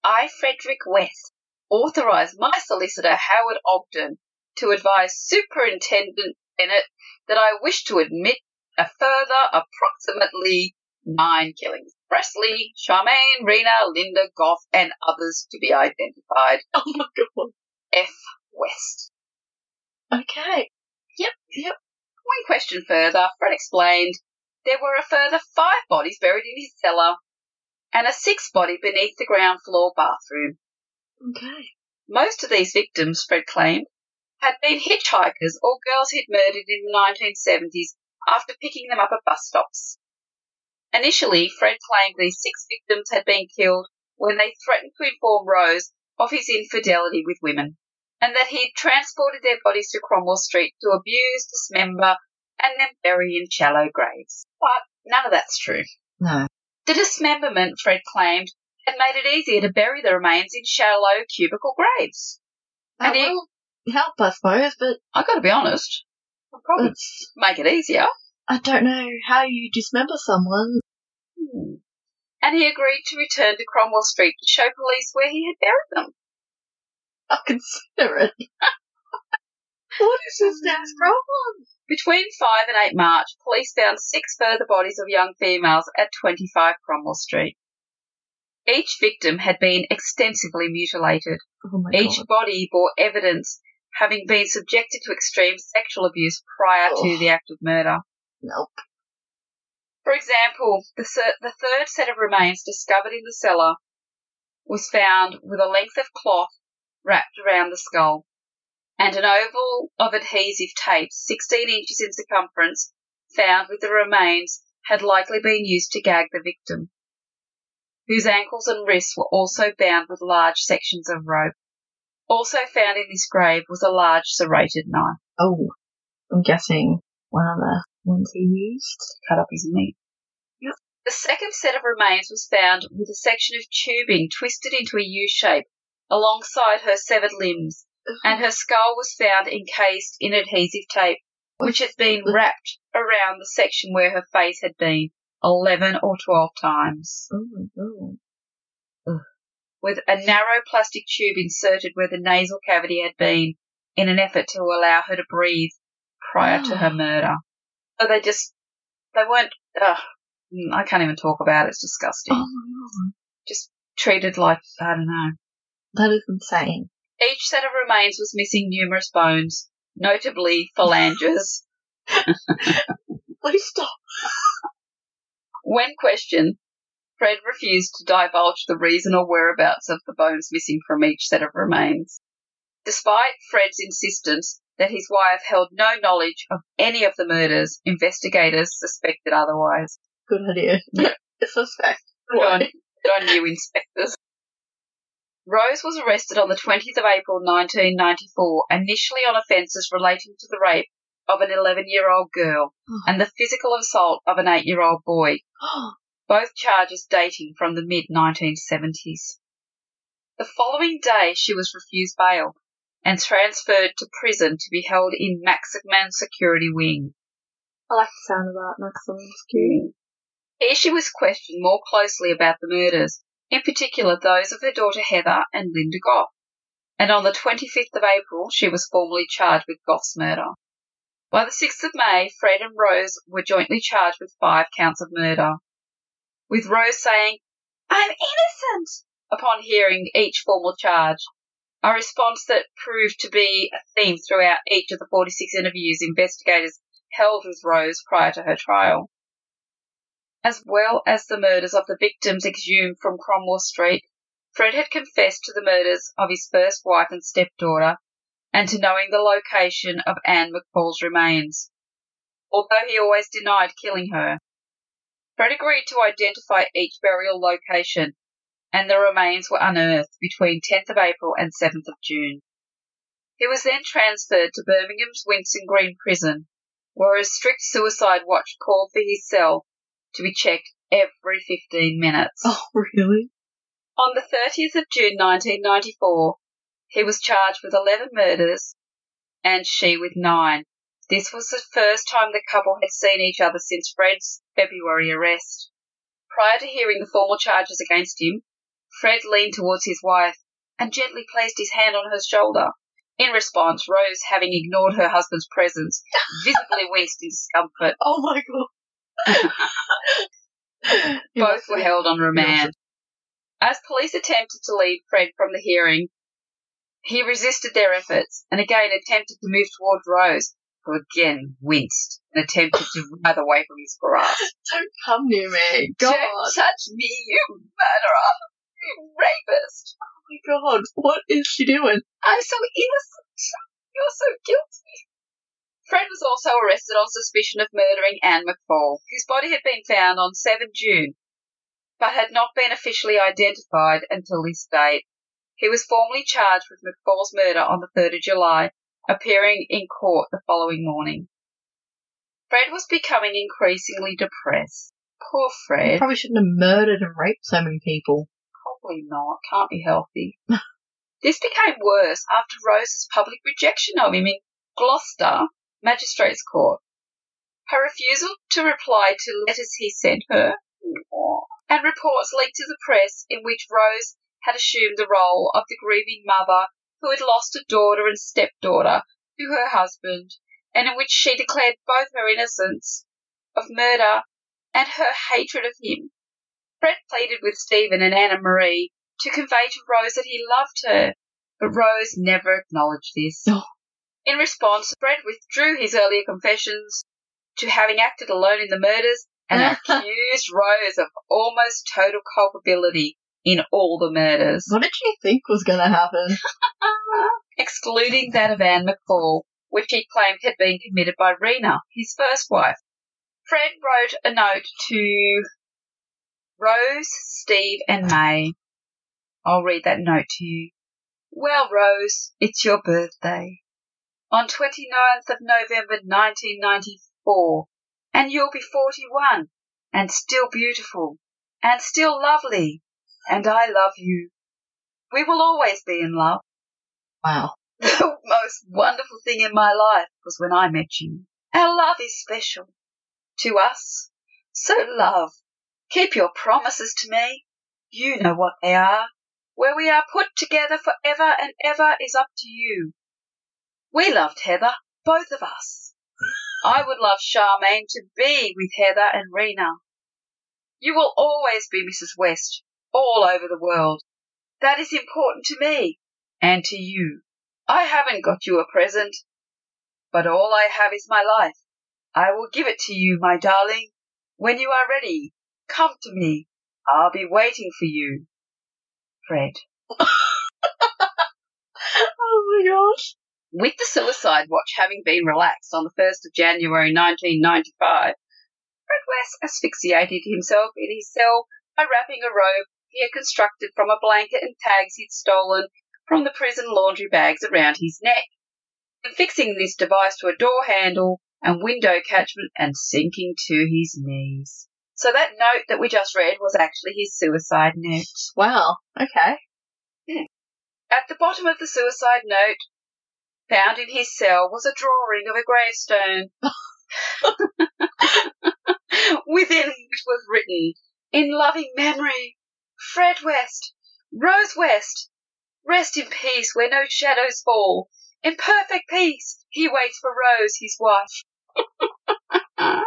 I, Frederick West, authorise my solicitor Howard Ogden to advise Superintendent Bennett that I wish to admit a further approximately nine killings. Presley, Charmaine, Rena, Lynda, Gough, and others to be identified. Oh my god. F. West. Okay. Yep, yep. One question further, Fred explained there were a further five bodies buried in his cellar and a sixth body beneath the ground floor bathroom. Okay. Most of these victims, Fred claimed, had been hitchhikers or girls he'd murdered in the 1970s after picking them up at bus stops. Initially, Fred claimed these six victims had been killed when they threatened to inform Rose of his infidelity with women, and that he'd transported their bodies to Cromwell Street to abuse, dismember, and then bury in shallow graves. But none of that's true. No. The dismemberment, Fred claimed, had made it easier to bury the remains in shallow cubical graves. That And he- will help, I suppose, but I've gotta be honest, probably it's, make it easier. I don't know how you dismember someone. Hmm. And he agreed to return to Cromwell Street to show police where he had buried them. I'll consider it. what is this dad's problem? Between 5 and 8 March, police found six further bodies of young females at 25 Cromwell Street. Each victim had been extensively mutilated. Oh Each god. body bore evidence having been subjected to extreme sexual abuse prior to Oh. the act of murder. Nope. For example, the, the third set of remains discovered in the cellar was found with a length of cloth wrapped around the skull and an oval of adhesive tape 16 inches in circumference found with the remains had likely been used to gag the victim, whose ankles and wrists were also bound with large sections of rope. Also found in this grave was a large serrated knife Oh, I'm guessing one of the ones he used. to cut up his meat. Yep. The second set of remains was found with a section of tubing twisted into a U shape alongside her severed limbs, and her skull was found encased in adhesive tape, which had been wrapped around the section where her face had been 11 or 12 times, Oh my god. With a narrow plastic tube inserted where the nasal cavity had been in an effort to allow her to breathe prior to her murder. So they just, they weren't, ugh, mm, I can't even talk about it, it's disgusting. Oh my god. Just treated like, I don't know. That is insane. Each set of remains was missing numerous bones, notably phalanges. Please stop. When questioned, Fred refused to divulge the reason or whereabouts of the bones missing from each set of remains. Despite Fred's insistence that his wife held no knowledge of any of the murders, investigators suspected otherwise. Good idea. Suspect. Good on, good on you, inspectors. Rose was arrested on the 20th of April 1994, initially on offences relating to the rape of an 11 year old girl and the physical assault of an 8 year old boy, both charges dating from the mid 1970s. The following day, she was refused bail and transferred to prison to be held in Maximum Security Wing. I like the sound of that. Maximum security. Here she was questioned more closely about the murders, in particular those of her daughter Heather and Lynda Gough. and on the 25th of April she was formally charged with Gough's murder. By the 6th of May, Fred and Rose were jointly charged with five counts of murder, with Rose saying, I'm innocent, upon hearing each formal charge, a response that proved to be a theme throughout each of the 46 interviews investigators held with Rose prior to her trial. As well as the murders of the victims exhumed from Cromwell Street, Fred had confessed to the murders of his first wife and stepdaughter and to knowing the location of Anne McFall's remains, although he always denied killing her. Fred agreed to identify each burial location, and the remains were unearthed between 10th of April and 7th of June. He was then transferred to Birmingham's Winson Green prison, where a strict suicide watch called for his cell to be checked every 15 minutes. Oh, really? On the 30th of June 1994, he was charged with 11 murders and she with nine. This was the first time the couple had seen each other since Fred's February arrest. Prior to hearing the formal charges against him, Fred leaned towards his wife and gently placed his hand on her shoulder. In response, Rose, having ignored her husband's presence, visibly winced in discomfort. Oh my god. Both were held on remand. As police attempted to lead Fred from the hearing, he resisted their efforts and again attempted to move towards Rose, who again winced and attempted to writhe away from his grasp. Don't come near me. God. Don't touch me, you murderer! You rapist! Oh my god. What is she doing? I'm so innocent! You're so guilty! Fred was also arrested on suspicion of murdering Anne McFall, whose body had been found on 7 June, but had not been officially identified until this date. He was formally charged with McFall's murder on the 3rd of July, appearing in court the following morning. Fred was becoming increasingly depressed. Poor Fred. Probably shouldn't have murdered and raped so many people. Probably not. Can't be healthy. this became worse after Rose's public rejection of him in Gloucester Magistrates Court. Her refusal to reply to letters he sent her, and reports leaked to the press in which Rose had assumed the role of the grieving mother who had lost a daughter and stepdaughter to her husband, and in which she declared both her innocence of murder and her hatred of him. Fred pleaded with Stephen and Anna Marie to convey to Rose that he loved her, but Rose never acknowledged this. In response, Fred withdrew his earlier confessions to having acted alone in the murders and accused Rose of almost total culpability in all the murders, What did you think was going to happen? excluding that of Anne McFall, which he claimed had been committed by Rena, his first wife. Fred wrote a note to Rose, Steve, and Mae. I'll read that note to you. Well, Rose, it's your birthday. On 29th of November 1994, and you'll be 41, and still beautiful, and still lovely, and I love you. We will always be in love. Wow. The most wonderful thing in my life was when I met you. Our love is special to us. So, love, keep your promises to me. You know what they are. Where we are put together forever and ever is up to you. We loved Heather, both of us. I would love Charmaine to be with Heather and Rena. You will always be Mrs. West, all over the world. That is important to me and to you. I haven't got you a present, but all I have is my life. I will give it to you, my darling. When you are ready, come to me. I'll be waiting for you. Fred. Oh my gosh. With the suicide watch having been relaxed on the 1st of January 1995, Fred West asphyxiated himself in his cell by wrapping a robe he had constructed from a blanket and tags he'd stolen from the prison laundry bags around his neck, and fixing this device to a door handle and window catchment and sinking to his knees. So that note that we just read was actually his suicide note. Wow. Okay. Hmm. At the bottom of the suicide note, found in his cell, was a drawing of a gravestone. Within which was written, in loving memory, Fred West, Rose West, Rest in peace where no shadows fall. In perfect peace he waits for Rose, his wife.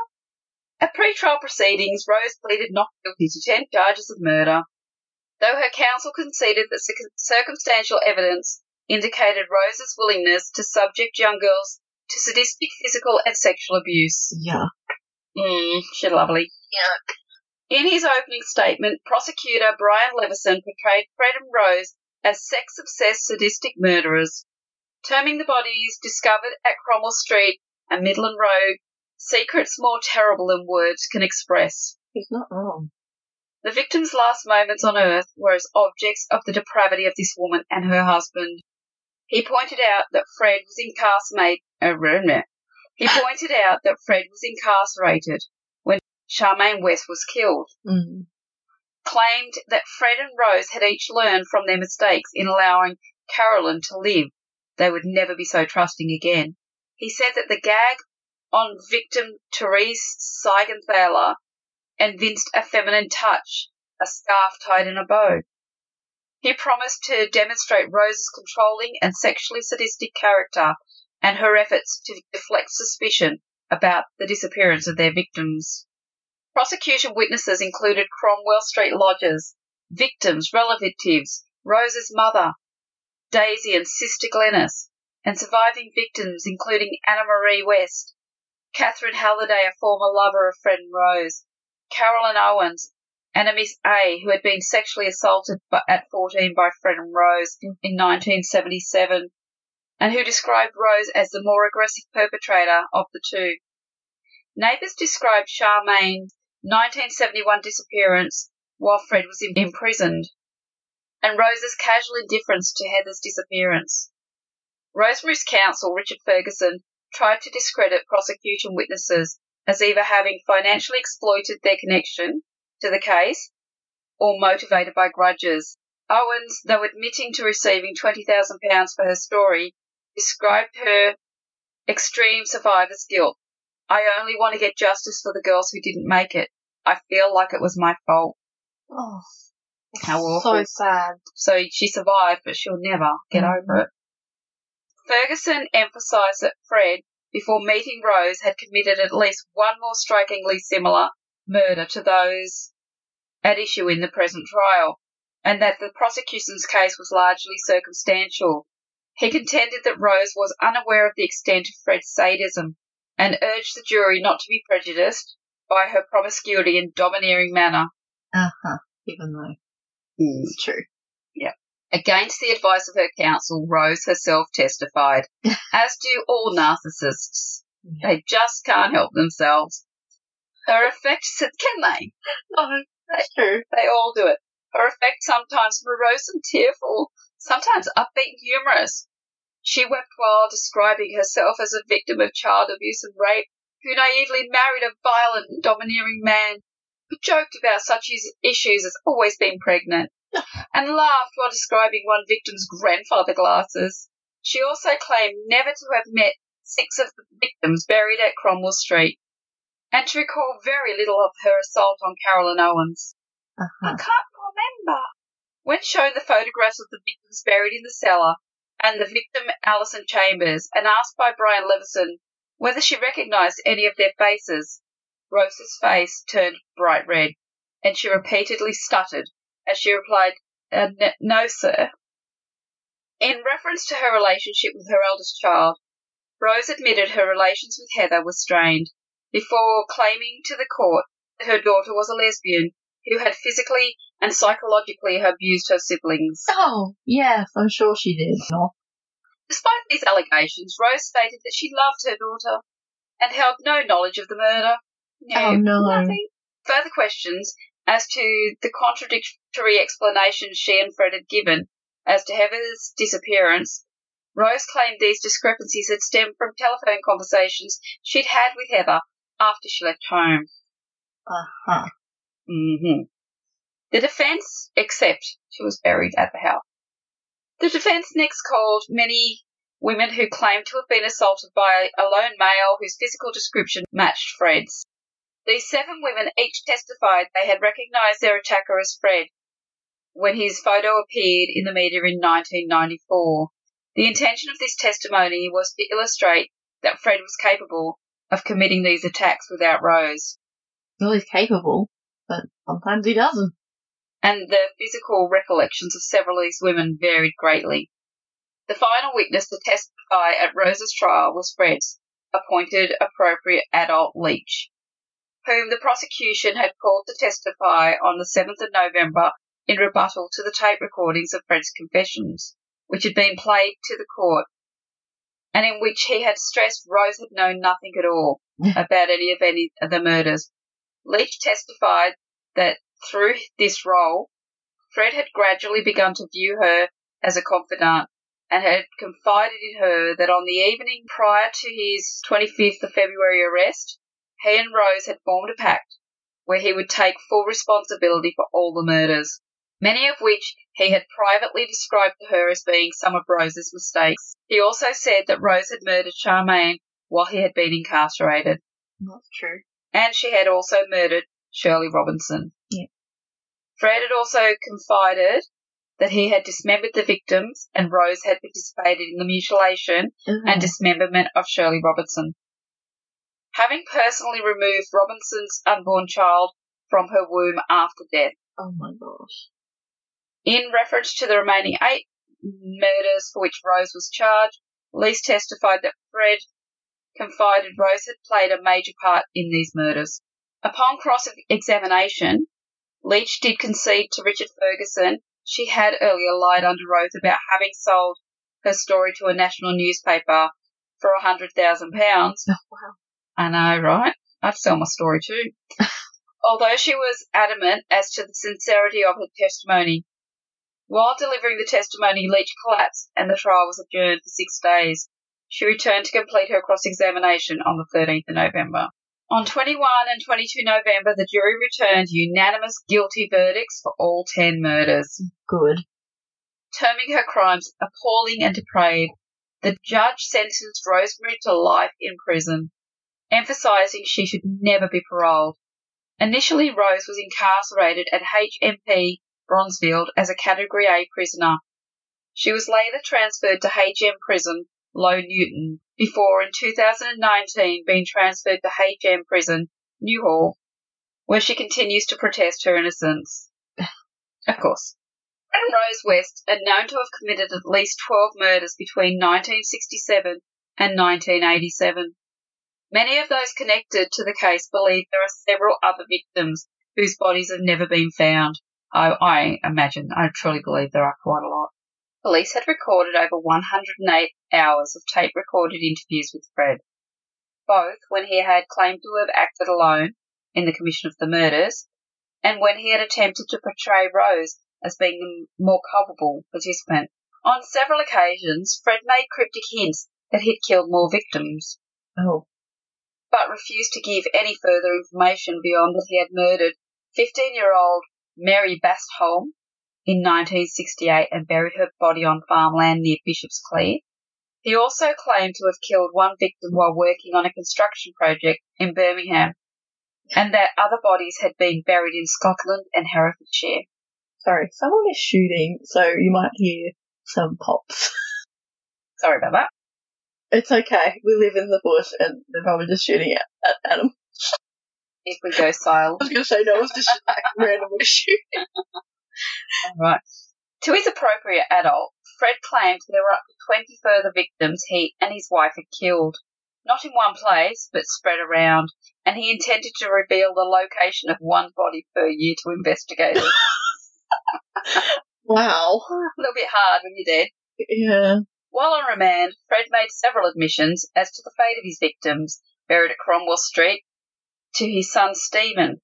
At pre-trial proceedings, Rose pleaded not guilty to ten charges of murder, though her counsel conceded that circumstantial evidence indicated Rose's willingness to subject young girls to sadistic physical and sexual abuse. Yuck. Mm, she's lovely. Yuck. In his opening statement, prosecutor Brian Leveson portrayed Fred and Rose as sex obsessed sadistic murderers, terming the bodies discovered at Cromwell Street and Midland Road secrets more terrible than words can express. He's not wrong. The victim's last moments on earth were as objects of the depravity of this woman and her husband. He pointed out that Fred was incarcerated. He pointed out that Fred was incarcerated Charmaine West was killed. Mm. Claimed that Fred and Rose had each learned from their mistakes in allowing Caroline to live. They would never be so trusting again. He said that the gag on victim Therese Siegenthaler evinced a feminine touch, a scarf tied in a bow. He promised to demonstrate Rose's controlling and sexually sadistic character and her efforts to deflect suspicion about the disappearance of their victims. Prosecution witnesses included Cromwell Street lodgers, victims, relatives, Rose's mother, Daisy and Sister Glenys, and surviving victims including Anna Marie West, Catherine Halliday, a former lover of Fred and Rose, Caroline Owens, and a Miss A, who had been sexually assaulted at 14 by Fred and Rose in 1977, and who described Rose as the more aggressive perpetrator of the two. Neighbours described Charmaine's 1971 disappearance while Fred was imprisoned, and Rose's casual indifference to Heather's disappearance. Rosemary's counsel, Richard Ferguson, tried to discredit prosecution witnesses as either having financially exploited their connection to the case or motivated by grudges. Owens, though admitting to receiving £20,000 for her story, described her extreme survivor's guilt. I only want to get justice for the girls who didn't make it. I feel like it was my fault. Oh, How awful. so sad. So she survived, but she'll never get Mhm. over it. Ferguson emphasised that Fred, before meeting Rose, had committed at least one more strikingly similar murder to those at issue in the present trial, and that the prosecution's case was largely circumstantial. He contended that Rose was unaware of the extent of Fred's sadism and urged the jury not to be prejudiced by her promiscuity and domineering manner. Uh huh. Even though it's true. Yeah. Against the advice of her counsel, Rose herself testified, as do all narcissists. They just can't help themselves. Her affects, can they? No, that's true. They all do it. Her effect sometimes morose and tearful, sometimes upbeat and humorous. She wept while describing herself as a victim of child abuse and rape, who naively married a violent and domineering man, but joked about such issues as always being pregnant, and laughed while describing one victim's grandfather glasses. She also claimed never to have met six of the victims buried at Cromwell Street, and to recall very little of her assault on Caroline Owens. I Uh-huh. can't remember. When shown the photographs of the victims buried in the cellar and the victim Alison Chambers, and asked by Brian Leveson whether she recognised any of their faces, Rose's face turned bright red, and she repeatedly stuttered as she replied, uh, "No, sir." In reference to her relationship with her eldest child, Rose admitted her relations with Heather were strained before claiming to the court that her daughter was a lesbian who had physically and psychologically abused her siblings. Oh, yes, I'm sure she did. Despite these allegations, Rose stated that she loved her daughter and held no knowledge of the murder. Oh, no. nothing. Further questions as to the contradictory explanations she and Fred had given as to Heather's disappearance, Rose claimed these discrepancies had stemmed from telephone conversations she'd had with Heather after she left home. Uh-huh. Hmm The defense, except she was buried at the house. The defense next called many women who claimed to have been assaulted by a lone male whose physical description matched Fred's. These seven women each testified they had recognized their attacker as Fred. when his photo appeared in the media in 1994. The intention of this testimony was to illustrate that Fred was capable of committing these attacks without Rose, Well, he's capable, but sometimes he doesn't. and the physical recollections of several of these women varied greatly. The final witness to testify at Rose's trial was Fred's appointed appropriate adult Leach, whom the prosecution had called to testify on the 7th of November in rebuttal to the tape recordings of Fred's confessions, which had been played to the court, and in which he had stressed Rose had known nothing at all about any of any of the murders. Leach testified that through this role, Fred had gradually begun to view her as a confidant and had confided in her that on the evening prior to his 25th of February arrest, he and Rose had formed a pact where he would take full responsibility for all the murders, many of which he had privately described to her as being some of Rose's mistakes. He also said that Rose had murdered Charmaine while he had been incarcerated, That's true. And she had also murdered Shirley Robinson. Yeah. Fred had also confided that he had dismembered the victims and Rose had participated in the mutilation uh-huh. and dismemberment of Shirley Robinson. Having personally removed Robinson's unborn child from her womb after death. oh my gosh. In reference to the remaining eight murders for which Rose was charged, Leach testified that Fred confided Rose had played a major part in these murders. Upon cross examination, Leach did concede to Richard Ferguson she had earlier lied under oath about having sold her story to a national newspaper for a hundred thousand pounds. Oh, wow. I know, right? I'd sell my story too. Although she was adamant as to the sincerity of her testimony. While delivering the testimony, Leach collapsed and the trial was adjourned for six days. She returned to complete her cross examination on the 13th of November. On 21 and 22 November, the jury returned unanimous guilty verdicts for all 10 murders. Good. Terming her crimes appalling and depraved, the judge sentenced Rosemary to life in prison, emphasizing she should never be paroled. Initially, Rose was incarcerated at HMP Bronzefield as a Category A prisoner. She was later transferred to HM Prison, Low Newton, before in 2019 being transferred to HM Prison, Newhall, where she continues to protest her innocence. of course. Rose West are known to have committed at least 12 murders between 1967 and 1987. Many of those connected to the case believe there are several other victims whose bodies have never been found. I, I imagine, I truly believe there are quite a lot. Police had recorded over 108 hours of tape recorded interviews with Fred, both when he had claimed to have acted alone in the commission of the murders and when he had attempted to portray Rose as being the more culpable participant. On several occasions, Fred made cryptic hints that he'd killed more victims, Oh. but refused to give any further information beyond that he had murdered 15 year old Mary Bastholm in 1968 and buried her body on farmland near Bishop's Cleeve. He also claimed to have killed one victim while working on a construction project in Birmingham, and that other bodies had been buried in Scotland and Herefordshire. Sorry, someone is shooting, so you might hear some pops. Sorry about that. It's okay. We live in the bush and they're probably just shooting at, at Adam. If we go silent. I was going to say no one's just like, randomly shooting. Right. To his appropriate adult, Fred claimed there were up to 20 further victims he and his wife had killed. Not in one place, but spread around, and he intended to reveal the location of one body per year to investigators. Wow. A little bit hard when you're dead. Yeah. While on remand, Fred made several admissions as to the fate of his victims, buried at Cromwell Street, to his son Stephen.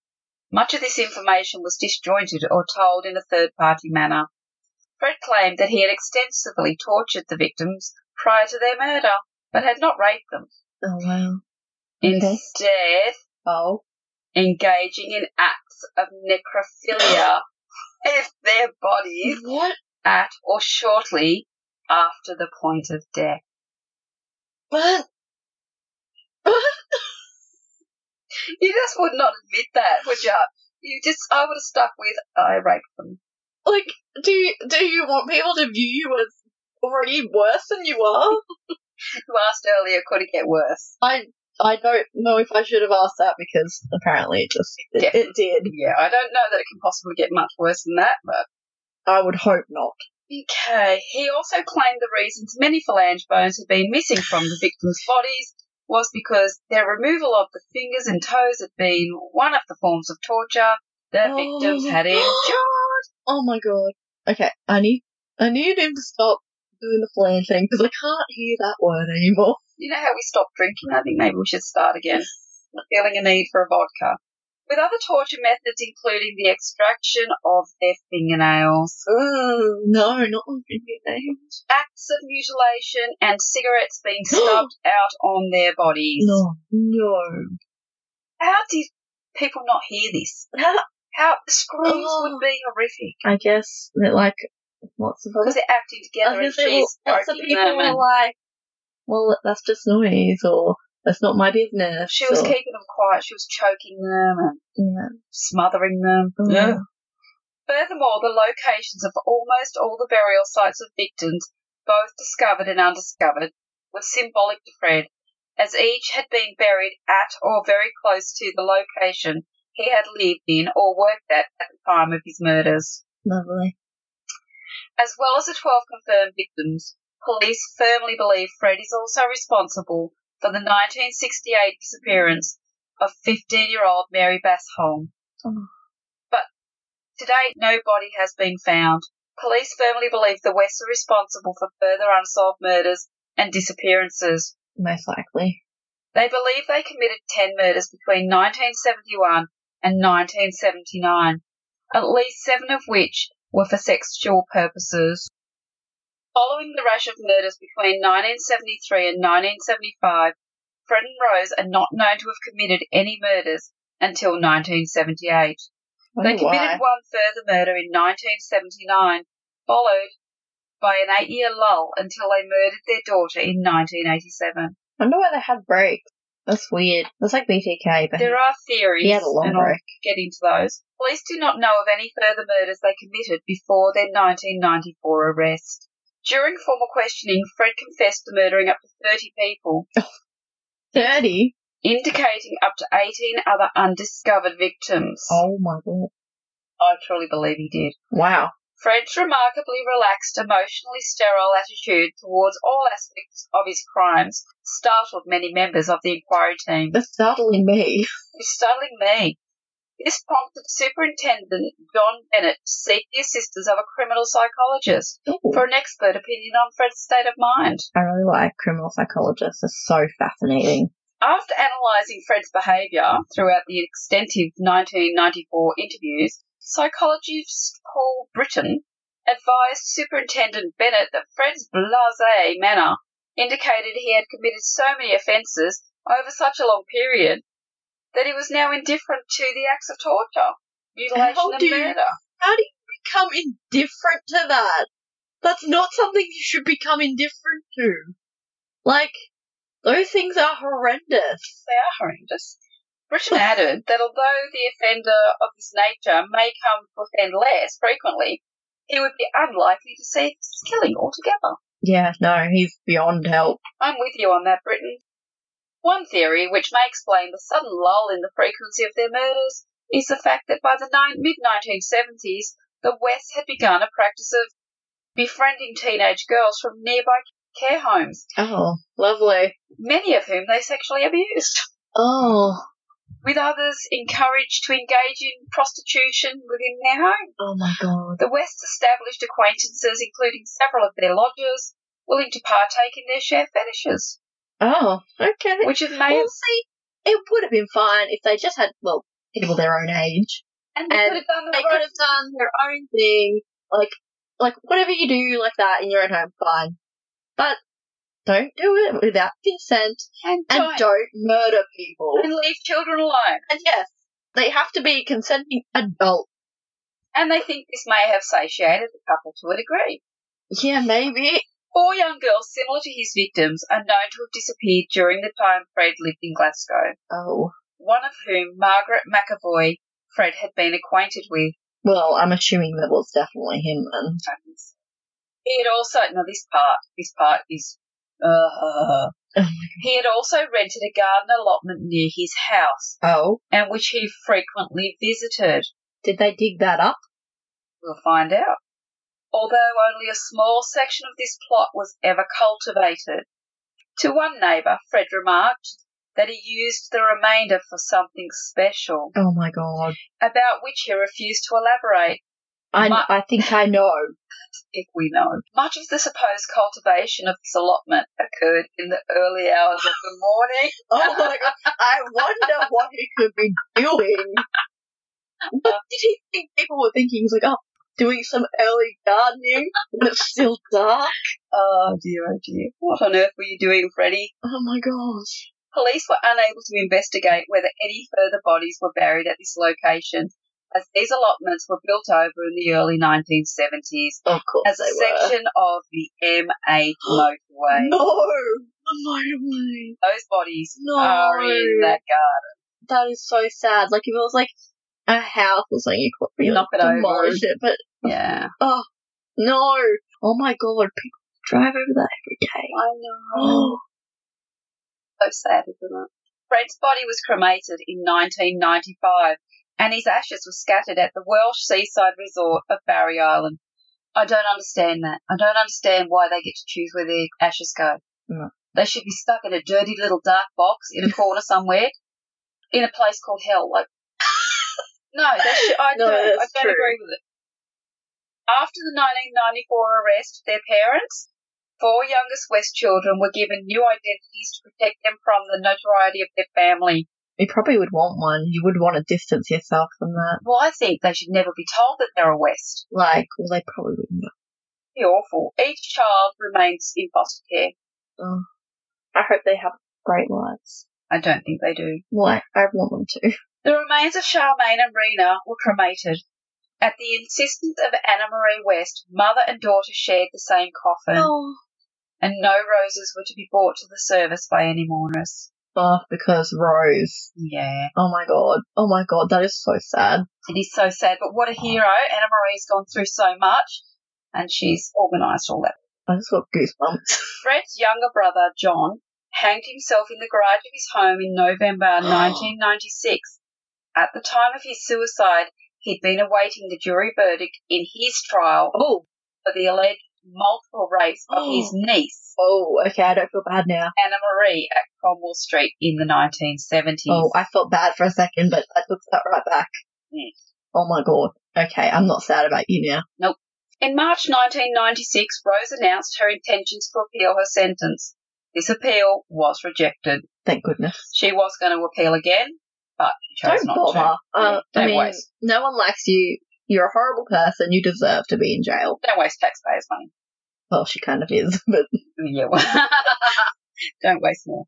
Much of this information was disjointed or told in a third party manner. Fred claimed that he had extensively tortured the victims prior to their murder, but had not raped them. Oh, wow. Instead, Oh. engaging in acts of necrophilia if their bodies What? at or shortly after the point of death. What? You just would not admit that, would you? You just, I would have stuck with, I raped them. Like, do you, do you want people to view you as already worse than you are? You asked earlier, could it get worse? I I don't know if I should have asked that because apparently it just it, Definitely. it did. Yeah, I don't know that it can possibly get much worse than that, but. I would hope not. Okay. He also claimed the reasons many phalange bones had been missing from the victims' bodies was because their removal of the fingers and toes had been one of the forms of torture the Oh. victims had endured. Oh my god. Okay, I need I need him to stop doing the flan thing because I can't hear that word anymore. You know how we stopped drinking? I think maybe we should start again. I'm feeling a need for a vodka. With other torture methods including the extraction of their fingernails, Ugh, no, not on names. acts of mutilation, and cigarettes being stubbed out on their bodies. No, no. How did people not hear this? How- How the screams Oh. would be horrific I guess that like what's the because they're acting together and say, well, lots of people And like, well, that's just noise, or that's not my business. she was or, keeping them quiet. She was choking them and yeah. smothering them. Yeah. Furthermore, the locations of almost all the burial sites of victims, both discovered and undiscovered, were symbolic to Fred, as each had been buried at or very close to the location he had lived in or worked at at the time of his murders. Lovely. As well as the 12 confirmed victims, police firmly believe Fred is also responsible for the 1968 disappearance of 15 year old Mary Bastholm. Oh. But to date, no body has been found. Police firmly believe the Wests are responsible for further unsolved murders and disappearances. Most likely. They believe they committed 10 murders between 1971 and 1979, at least seven of which were for sexual purposes. Following the rash of murders between 1973 and 1975, Fred and Rose are not known to have committed any murders until 1978. They committed why. one further murder in 1979, followed by an eight year lull until they murdered their daughter in 1987. I wonder why they had breaks. That's weird. That's like BTK, but There are theories, he had a long and I'll break. get into those. Police do not know of any further murders they committed before their 1994 arrest. During formal questioning, Fred confessed to murdering up to 30 people, 30? indicating up to 18 other undiscovered victims. Oh my god. I truly believe he did. Wow. Fred's remarkably relaxed, emotionally sterile attitude towards all aspects of his crimes startled many members of the inquiry team. That's startling me. It's startling me. This prompted Superintendent John Bennett to seek the assistance of a criminal psychologist Ooh. for an expert opinion on Fred's state of mind. I really like criminal psychologists. They're so fascinating. After analysing Fred's behaviour throughout the extensive 1994 interviews, psychologist Paul Britton advised Superintendent Bennett that Fred's blasé manner indicated he had committed so many offences over such a long period that he was now indifferent to the acts of torture, mutilation, How and do murder. How do you become indifferent to that? That's not something you should become indifferent to. Like, those things are horrendous. They are horrendous. Britton added that although the offender of this nature may come to offend less frequently, he would be unlikely to cease killing altogether. Yeah, no, he's beyond help. I'm with you on that, Britton. One theory, which may explain the sudden lull in the frequency of their murders, is the fact that by the mid 1970s, the West had begun a practice of befriending teenage girls from nearby care homes, Oh, lovely. many of whom they sexually abused. Oh, with others encouraged to engage in prostitution within their home. oh my god. The West established acquaintances, including several of their lodgers, willing to partake in their shared fetishes, Oh, okay. which is made Well, see, it would have been fine if they just had, well, people their own age. and they and could have done They their could own. have done their own thing, like, like whatever you do like that in your own home, fine. But don't do it without consent and, and don't, don't murder people. and leave children alone. And yes, they have to be consenting adults. And they think this may have satiated the couple to a degree. Yeah, maybe. Four young girls similar to his victims are known to have disappeared during the time Fred lived in Glasgow. Oh, one of whom Margaret McAvoy Fred had been acquainted with, Well, I'm assuming that was definitely him then. He had also, now this part, this part is, uh, Oh he had also rented a garden allotment near his house, Oh, and which he frequently visited. did they dig that up? We'll find out. Although only a small section of this plot was ever cultivated. To one neighbour, Fred remarked that he used the remainder for something special, Oh my god. about which he refused to elaborate, I, Ma- I think I know. if we know. Much of the supposed cultivation of this allotment occurred in the early hours of the morning. Oh my god. I wonder what he could be doing. What did he think people were thinking? He was like, oh, doing some early gardening when it's still dark? Uh, oh dear, oh dear. What on earth were you doing, Freddie? Oh my gosh. Police were unable to investigate whether any further bodies were buried at this location, as these allotments were built over in the early 1970s Of course as a they were. section of the M8 motorway. No! The motorway. Those bodies No. are in that garden. That is so sad. Like, if it was like a house or something, you could be Knock like, it over. demolish it, but Yeah, oh, no. Oh my god, people drive over that every day. I know. Oh, so sad, isn't it? Fred's body was cremated in 1995, and his ashes were scattered at the Welsh seaside resort of Barry Island. I don't understand that. I don't understand why they get to choose where their ashes go. No. They should be stuck in a dirty little dark box in a corner somewhere, in a place called hell. Like, no, should, I No, don't. I don't true. agree with it. After the 1994 arrest their parents, four youngest West children were given new identities to protect them from the notoriety of their family. you probably would want one. You would want to distance yourself from that. Well, I think they should never be told that they're a West. Like, well, they probably wouldn't. Know. Be awful. Each child remains in foster care. Oh. I hope they have great lives. I don't think they do. Why? I want them to. The remains of Charmaine and Rena were cremated. At the insistence of Anna Marie West, mother and daughter shared the same coffin, Oh. and no roses were to be brought to the service by any mourners. Oh, because Rose. Yeah. Oh my god. Oh my god, that is so sad. It is so sad, but what a hero. Anna Marie's gone through so much, and she's organised all that. I just got goosebumps. Fred's younger brother, John, hanged himself in the garage of his home in November 1996. At the time of his suicide, he'd been awaiting the jury verdict in his trial Oh. for the alleged multiple rapes of his niece, Oh, okay, I don't feel bad now. Anna Marie, at Cromwell Street in the 1970s. Oh, I felt bad for a second, but I took that right back. Mm. Oh my god. Okay, I'm not sad about you now. Nope. In March 1996, Rose announced her intentions to appeal her sentence. This appeal was rejected. Thank goodness. She was going to appeal again, but Don't bother. Uh, Yeah, I don't mean, waste. no one likes you. You're a horrible person. You deserve to be in jail. Don't waste taxpayers' money. Well, she kind of is, but Yeah, well, don't waste more.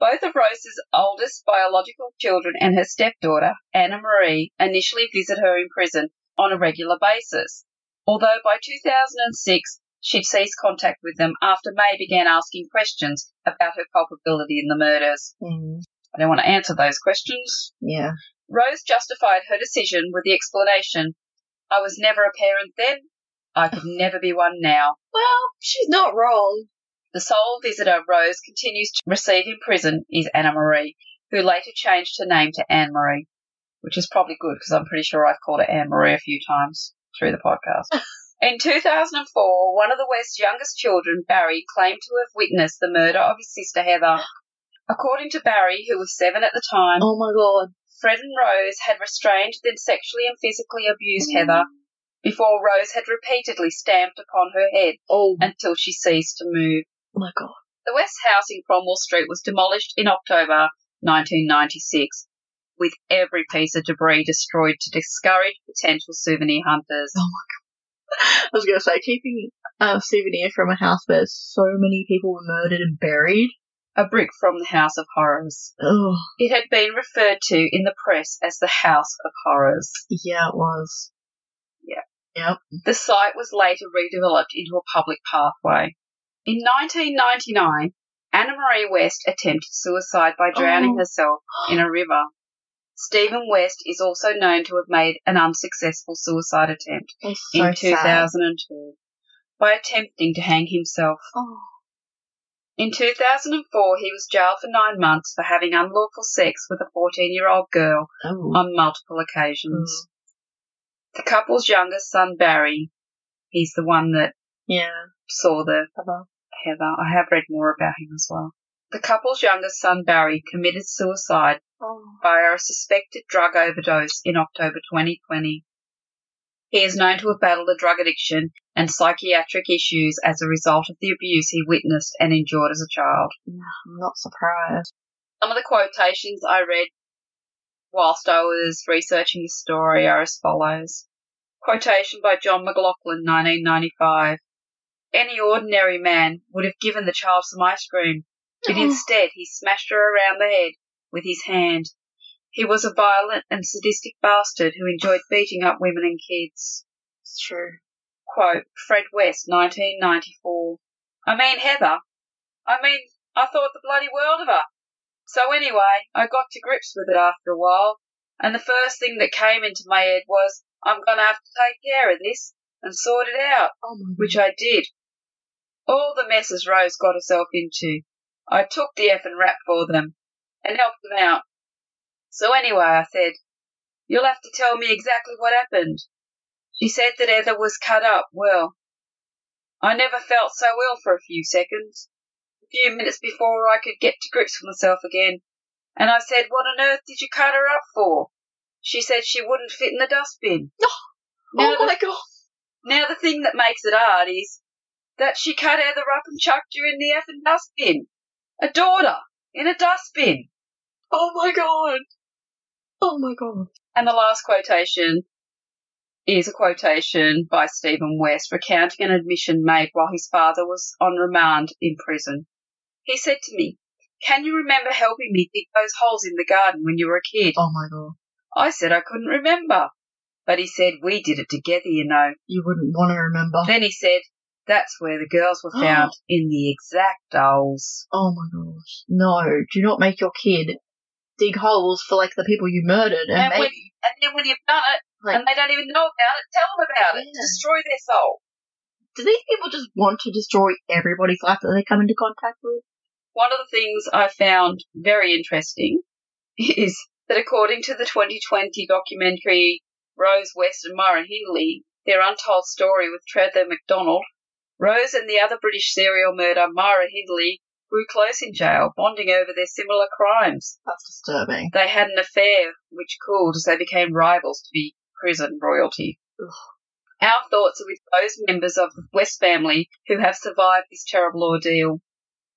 Both of Rose's oldest biological children and her stepdaughter, Anna Marie, initially visit her in prison on a regular basis. Although by 2006, she'd ceased contact with them after Mae began asking questions about her culpability in the murders. mm, I don't want to answer those questions. yeah. Rose justified her decision with the explanation I was never a parent then, I could never be one now. Well, she's not wrong. The sole visitor Rose continues to receive in prison is Anna Marie, who later changed her name to Anne Marie, which is probably good because I'm pretty sure I've called her Anne Marie a few times through the podcast. In 2004, one of the West's youngest children, Barry, claimed to have witnessed the murder of his sister Heather. According to Barry, who was seven at the time, Oh my god. Fred and Rose had restrained then sexually and physically abused Heather before Rose had repeatedly stamped upon her head Oh until she ceased to move. Oh my god. The West House in Cromwell Street was demolished in October 1996, with every piece of debris destroyed to discourage potential souvenir hunters. Oh my god. I was gonna say, keeping a souvenir from a house where so many people were murdered and buried. A brick from the House of Horrors. Oh, It had been referred to in the press as the House of Horrors. yeah, it was. Yeah. Yep. The site was later redeveloped into a public pathway. In 1999, Anna Marie West attempted suicide by drowning Oh. herself in a river. Stephen West is also known to have made an unsuccessful suicide attempt so in sad. 2002 by attempting to hang himself. Oh, In 2004, he was jailed for nine months for having unlawful sex with a 14 year old girl oh. on multiple occasions. Hmm. The couple's youngest son, Barry, he's the one that yeah. saw the Hello. Heather. I have read more about him as well. The couple's youngest son, Barry, committed suicide Oh. via a suspected drug overdose in October 2020. He is known to have battled a drug addiction and psychiatric issues as a result of the abuse he witnessed and endured as a child. I'm not surprised. Some of the quotations I read whilst I was researching this story are as follows. Quotation by John McLaughlin, 1995. Any ordinary man would have given the child some ice cream, but Oh. instead he smashed her around the head with his hand. He was a violent and sadistic bastard who enjoyed beating up women and kids. It's true. Quote, Fred West, 1994. I mean, Heather. I mean, I thought the bloody world of her. So anyway, I got to grips with it after a while, and the first thing that came into my head was, I'm gonna have to take care of this and sort it out, Oh my which I did. All the messes Rose got herself into, I took the effing rap for them and helped them out. So anyway, I said, you'll have to tell me exactly what happened. She said that Heather was cut up. Well, I never felt so ill for a few seconds. A few minutes before I could get to grips with myself again. And I said, what on earth did you cut her up for? She said she wouldn't fit in the dustbin. Oh now, Oh the, my god. now the thing that makes it hard is that she cut Heather up and chucked her in the effing dustbin. A daughter in a dustbin. Oh my god. Oh my god. And the last quotation is a quotation by Stephen West recounting an admission made while his father was on remand in prison. He said to me, Can you remember helping me dig those holes in the garden when you were a kid? Oh my god. I said I couldn't remember. But he said, We did it together, you know. You wouldn't want to remember. Then he said, That's where the girls were found, in the exact holes. Oh my gosh. No, do not make your kid dig holes for like the people you murdered and, And when- maybe And then when you've done it, like and they don't even know about it, tell them about it. Destroy their soul. do these people just want to destroy everybody's life that they come into contact with? One of the things I found very interesting is that according to the 2020 documentary Rose West and Myra Hindley, their untold story with Trevor McDonald, Rose and the other British serial murderer Myra Hindley grew close in jail, bonding over their similar crimes. That's disturbing. They had an affair which cooled as they became rivals to be prison royalty. Ugh. Our thoughts are with those members of the West family who have survived this terrible ordeal,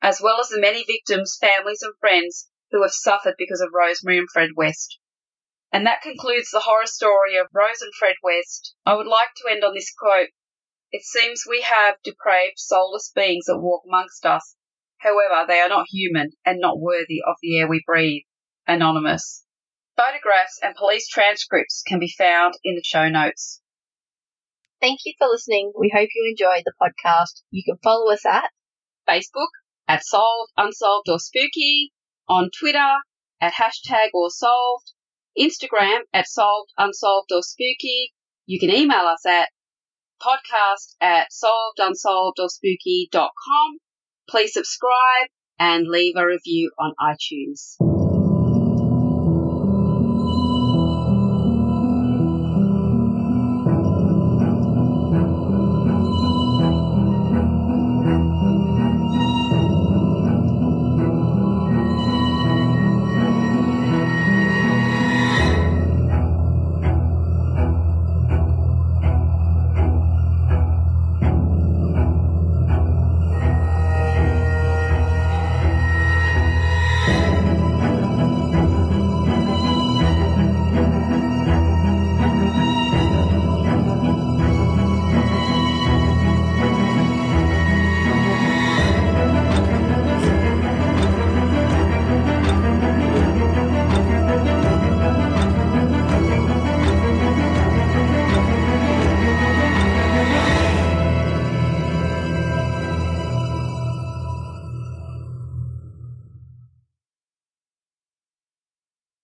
as well as the many victims, families, and friends who have suffered because of Rosemary and Fred West. And that concludes the horror story of Rose and Fred West. I would like to end on this quote. It seems we have depraved, soulless beings that walk amongst us. However, they are not human and not worthy of the air we breathe. Anonymous. Photographs and police transcripts can be found in the show notes. Thank you for listening. We hope you enjoyed the podcast. You can follow us at Facebook at Solved, Unsolved, or Spooky, on Twitter at hashtag or solved, Instagram at Solved, Unsolved, or Spooky. You can email us at podcast at solved, unsolved, or spooky.com. Please subscribe and leave a review on iTunes.